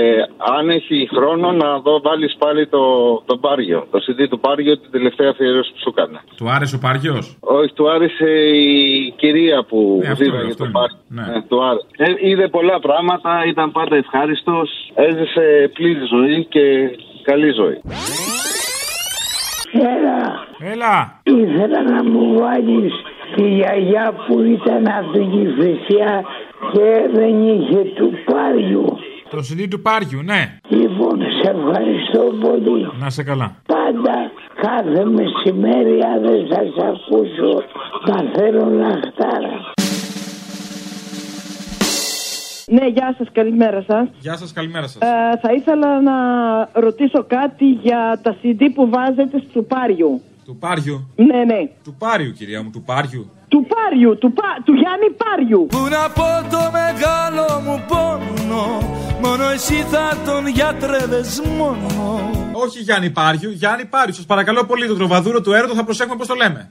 αν έχει χρόνο να δω βάλεις πάλι το, το Πάριο. Το CD του Πάριο την τελευταία αφιέρωση που σου έκανα. Του άρεσε ο Πάριο. Όχι, του άρεσε η κυρία που Ε, αυτό είναι, δίδαγε αυτό το είναι. Πάριο. Ναι. Ε, του άρεσε. Ε, είδε πολλά πράγματα, ήταν πάντα ευχάριστος. Έζησε πλήρη ζωή και καλή ζωή. Έλα. Έλα. Ήθελα να μου βάλεις τη γιαγιά που ήταν από την Κηφισιά και δεν είχε του πάριου. Το CD του Πάριου, ναι. Λοιπόν, σε ευχαριστώ πολύ. Να σε καλά. Πάντα κάθε μεσημέρι αν δεν σας ακούσω θα θέλω λαχτάρα. Ναι, γεια σας, καλημέρα σας. Γεια σας, καλημέρα σας. Ε, θα ήθελα να ρωτήσω κάτι για τα CD που βάζετε στο Πάριου. Του Πάριου; Ναι, ναι. Του Πάριου, κυρία μου, του Πάριου. Του Πάριου, του, πα... του Γιάννη Πάριου. Πού να πω το μεγάλο μου πόνο Μόνο εσύ θα τον γιατρεύες μόνο Όχι Γιάννη Πάριου, Γιάννη Πάριου. Σας παρακαλώ πολύ, το τροβαδούρο του έρωτο θα προσέχουμε πώς το λέμε.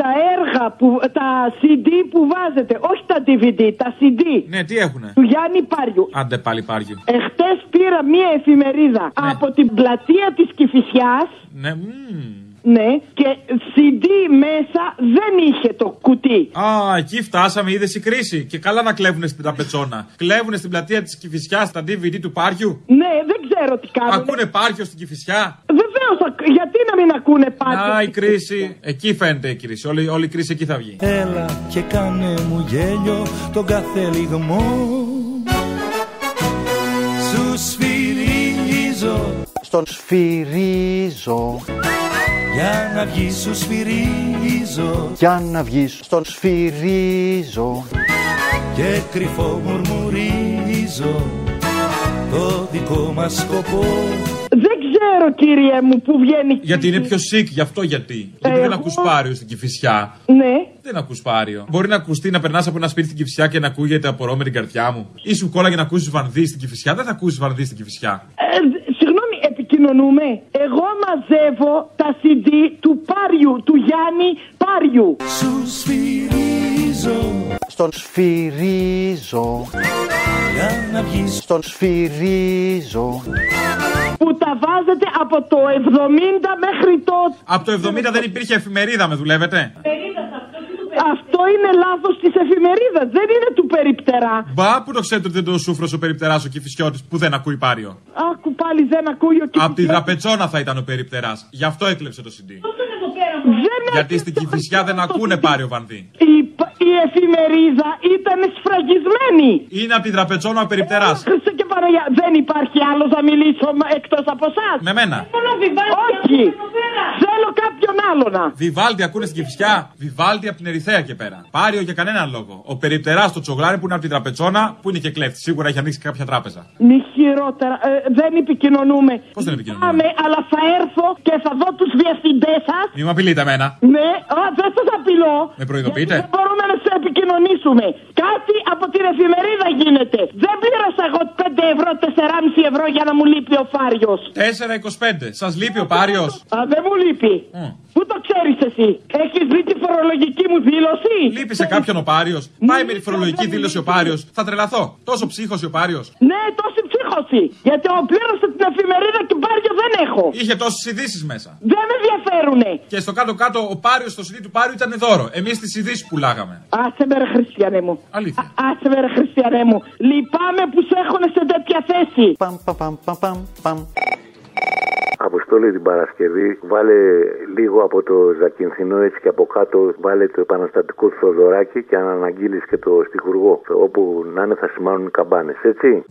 Τα έργα, που, τα CD που βάζετε, όχι τα DVD, τα CD. Ναι, τι έχουνε; Του Γιάννη Πάριου. Άντε πάλι Πάριου. Εχθές πήρα μία εφημερίδα από την πλατεία της Κηφισιάς Ναι, μμμ. Ναι, και CD μέσα δεν είχε το κουτί. Α, εκεί φτάσαμε, είδες η κρίση. Και καλά να κλέβουν στην ταπετσόνα. Κλέβουν στην πλατεία της Κυφυσιά τα DVD του Πάριου. Ναι, δεν ξέρω τι κάνουν. Ακούνε Πάριο στην Κυφυσιά; Βεβαίως, γιατί να μην ακούνε πάντα. Α, η κρίση. Εκεί φαίνεται η κρίση. Όλη, όλη η κρίση εκεί θα βγει. Έλα και κάνε μου γέλιο τον κάθε λιγμό σφυρίζω Στον σφυρίζω Για να βγεις σου σφυρίζω Για να βγεις Στον σφυρίζω Και κρυφό μουρμουρίζω Το δικό μας σκοπό Δεν ξέρω κύριε μου που βγαίνει. Γιατί είναι πιο sick, γι' αυτό γιατί. Γιατί δεν ακούς πάριο στην κυφισιά. Ναι. Δεν ακούς πάριο. Μπορεί να ακουστεί να περνάς από ένα σπίτι στην κυφισιά και να ακούγεται απορώ με την καρδιά μου. Ή σου κόλλαγε να ακούσεις βανδύ στην κυφισιά. Δεν θα ακούσεις βανδύ στην κυφισιά. Ε, συγγνώμη, επικοινωνούμε. Εγώ μαζεύω τα CD του Πάριου, του Γιάννη Πάριου. Σου σφυρίζω Στον σφυρίζω Για να βγεις Στον σφυρίζω Που τα βάζετε από το 70 μέχρι το... Από το 70 δεν υπήρχε εφημερίδα, με δουλεύετε; Αυτό είναι λάθος της εφημερίδας, δεν είναι του περιπτερά. Μπα, που το ξέρετε ότι δεν το σούφρο ο περιπτεράς ο κυφισιώτη που δεν ακούει πάριο. Άκου πάλι δεν ακούει ο Από τη δραπετσόνα θα ήταν ο περιπτεράς. Γι' αυτό έκλεψε το CD. Δεν Γιατί στην κυφισιά δεν ακούνε πάριο βανδύ. Η, η εφημερίδα ήταν σφραγισμένη. Είναι από τη δραπετσόνα ο περιπτεράς. Χριστέ και Παναγιά, δεν υπάρχει άλλος να μιλήσω εκτός από εσάς. Με μένα. Όχι. Θέλω κάποιον άλλο να. Βιβάλτι ακούνε στην κυφισιά. Βιβάλτι από την Ερυθέα και πέρα. Πάριο για κανέναν λόγο. Ο περιπτεράς στο τσογλάρι που είναι από τη τραπετσόνα που είναι και κλέφτης. Σίγουρα έχει ανοίξει κάποια τράπεζα. Μη χειρότερα. Ε, δεν επικοινωνούμε. Πώς δεν επικοινωνούμε; Πάμε, αλλά θα έρθω και θα δω τους διευθυντές σας. Μη με απειλείτε εμένα. Ναι, α, δεν σας απειλώ. Με προειδοποιείτε; Δεν μπορούμε να σε επικοινωνήσουμε. Κάτι από την εφημερίδα γίνεται. Δεν πλήρωσα εγώ 5 ευρώ, 4,5 ευρώ για να μου λείπει ο Φάριος. 4,25. Σας λείπει ο πάριο. Α, δεν μου λείπει. Πού το ξέρεις εσύ, Έχεις δει τη φορολογική μου δήλωση; Λείπει σε κάποιον ο πάριος. Πάει με τη φορολογική δήλωση ο πάριος. Θα τρελαθώ. Τόσο ψύχος ο πάριος. Ναι, τόση ψύχωση. Γιατί εγώ πλήρωσα την εφημερίδα και πάριο δεν έχω. Είχε τόσες ειδήσεις μέσα. Δεν με ενδιαφέρουνε. Και στο κάτω-κάτω ο πάριος στο CD του πάριου ήταν δώρο. Εμείς τις ειδήσεις πουλάγαμε. Άσε με ρε χριστιανέ μου. Αλήθεια. Α- Άσε με ρε χριστιανέ μου. Λυπάμαι που σε έχουν σε τέτοια θέση. Παμ, παμ, παμ, παμ, παμ, παμ. Αποστόλη την Παρασκευή, βάλε λίγο από το Ζακυνθινό έτσι και από κάτω, βάλε το επαναστατικό του Θοδωράκη και αν αναγγείλεις και το στιχουργό. Όπου να είναι θα σημάνουν οι καμπάνες, έτσι.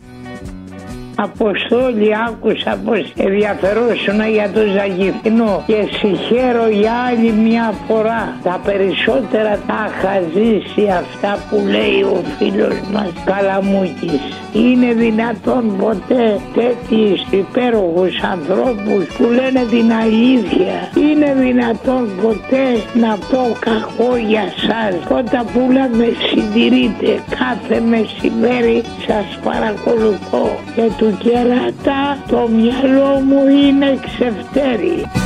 Αποστόλη άκουσα πως ενδιαφερόσουνα για το Ζαγιθινό και συγχαίρω για άλλη μια φορά. Τα περισσότερα τα είχα ζήσει αυτά που λέει ο φίλος μας Καλαμούκης. Είναι δυνατόν ποτέ τέτοιους υπέροχους ανθρώπους που λένε την αλήθεια. Είναι δυνατόν ποτέ να πω κακό για σας. Πρώτα απ' όλα με συντηρείτε κάθε μεσημέρι σας παρακολουθώ και του κεράτα το μυαλό μου είναι ξεφτέρι.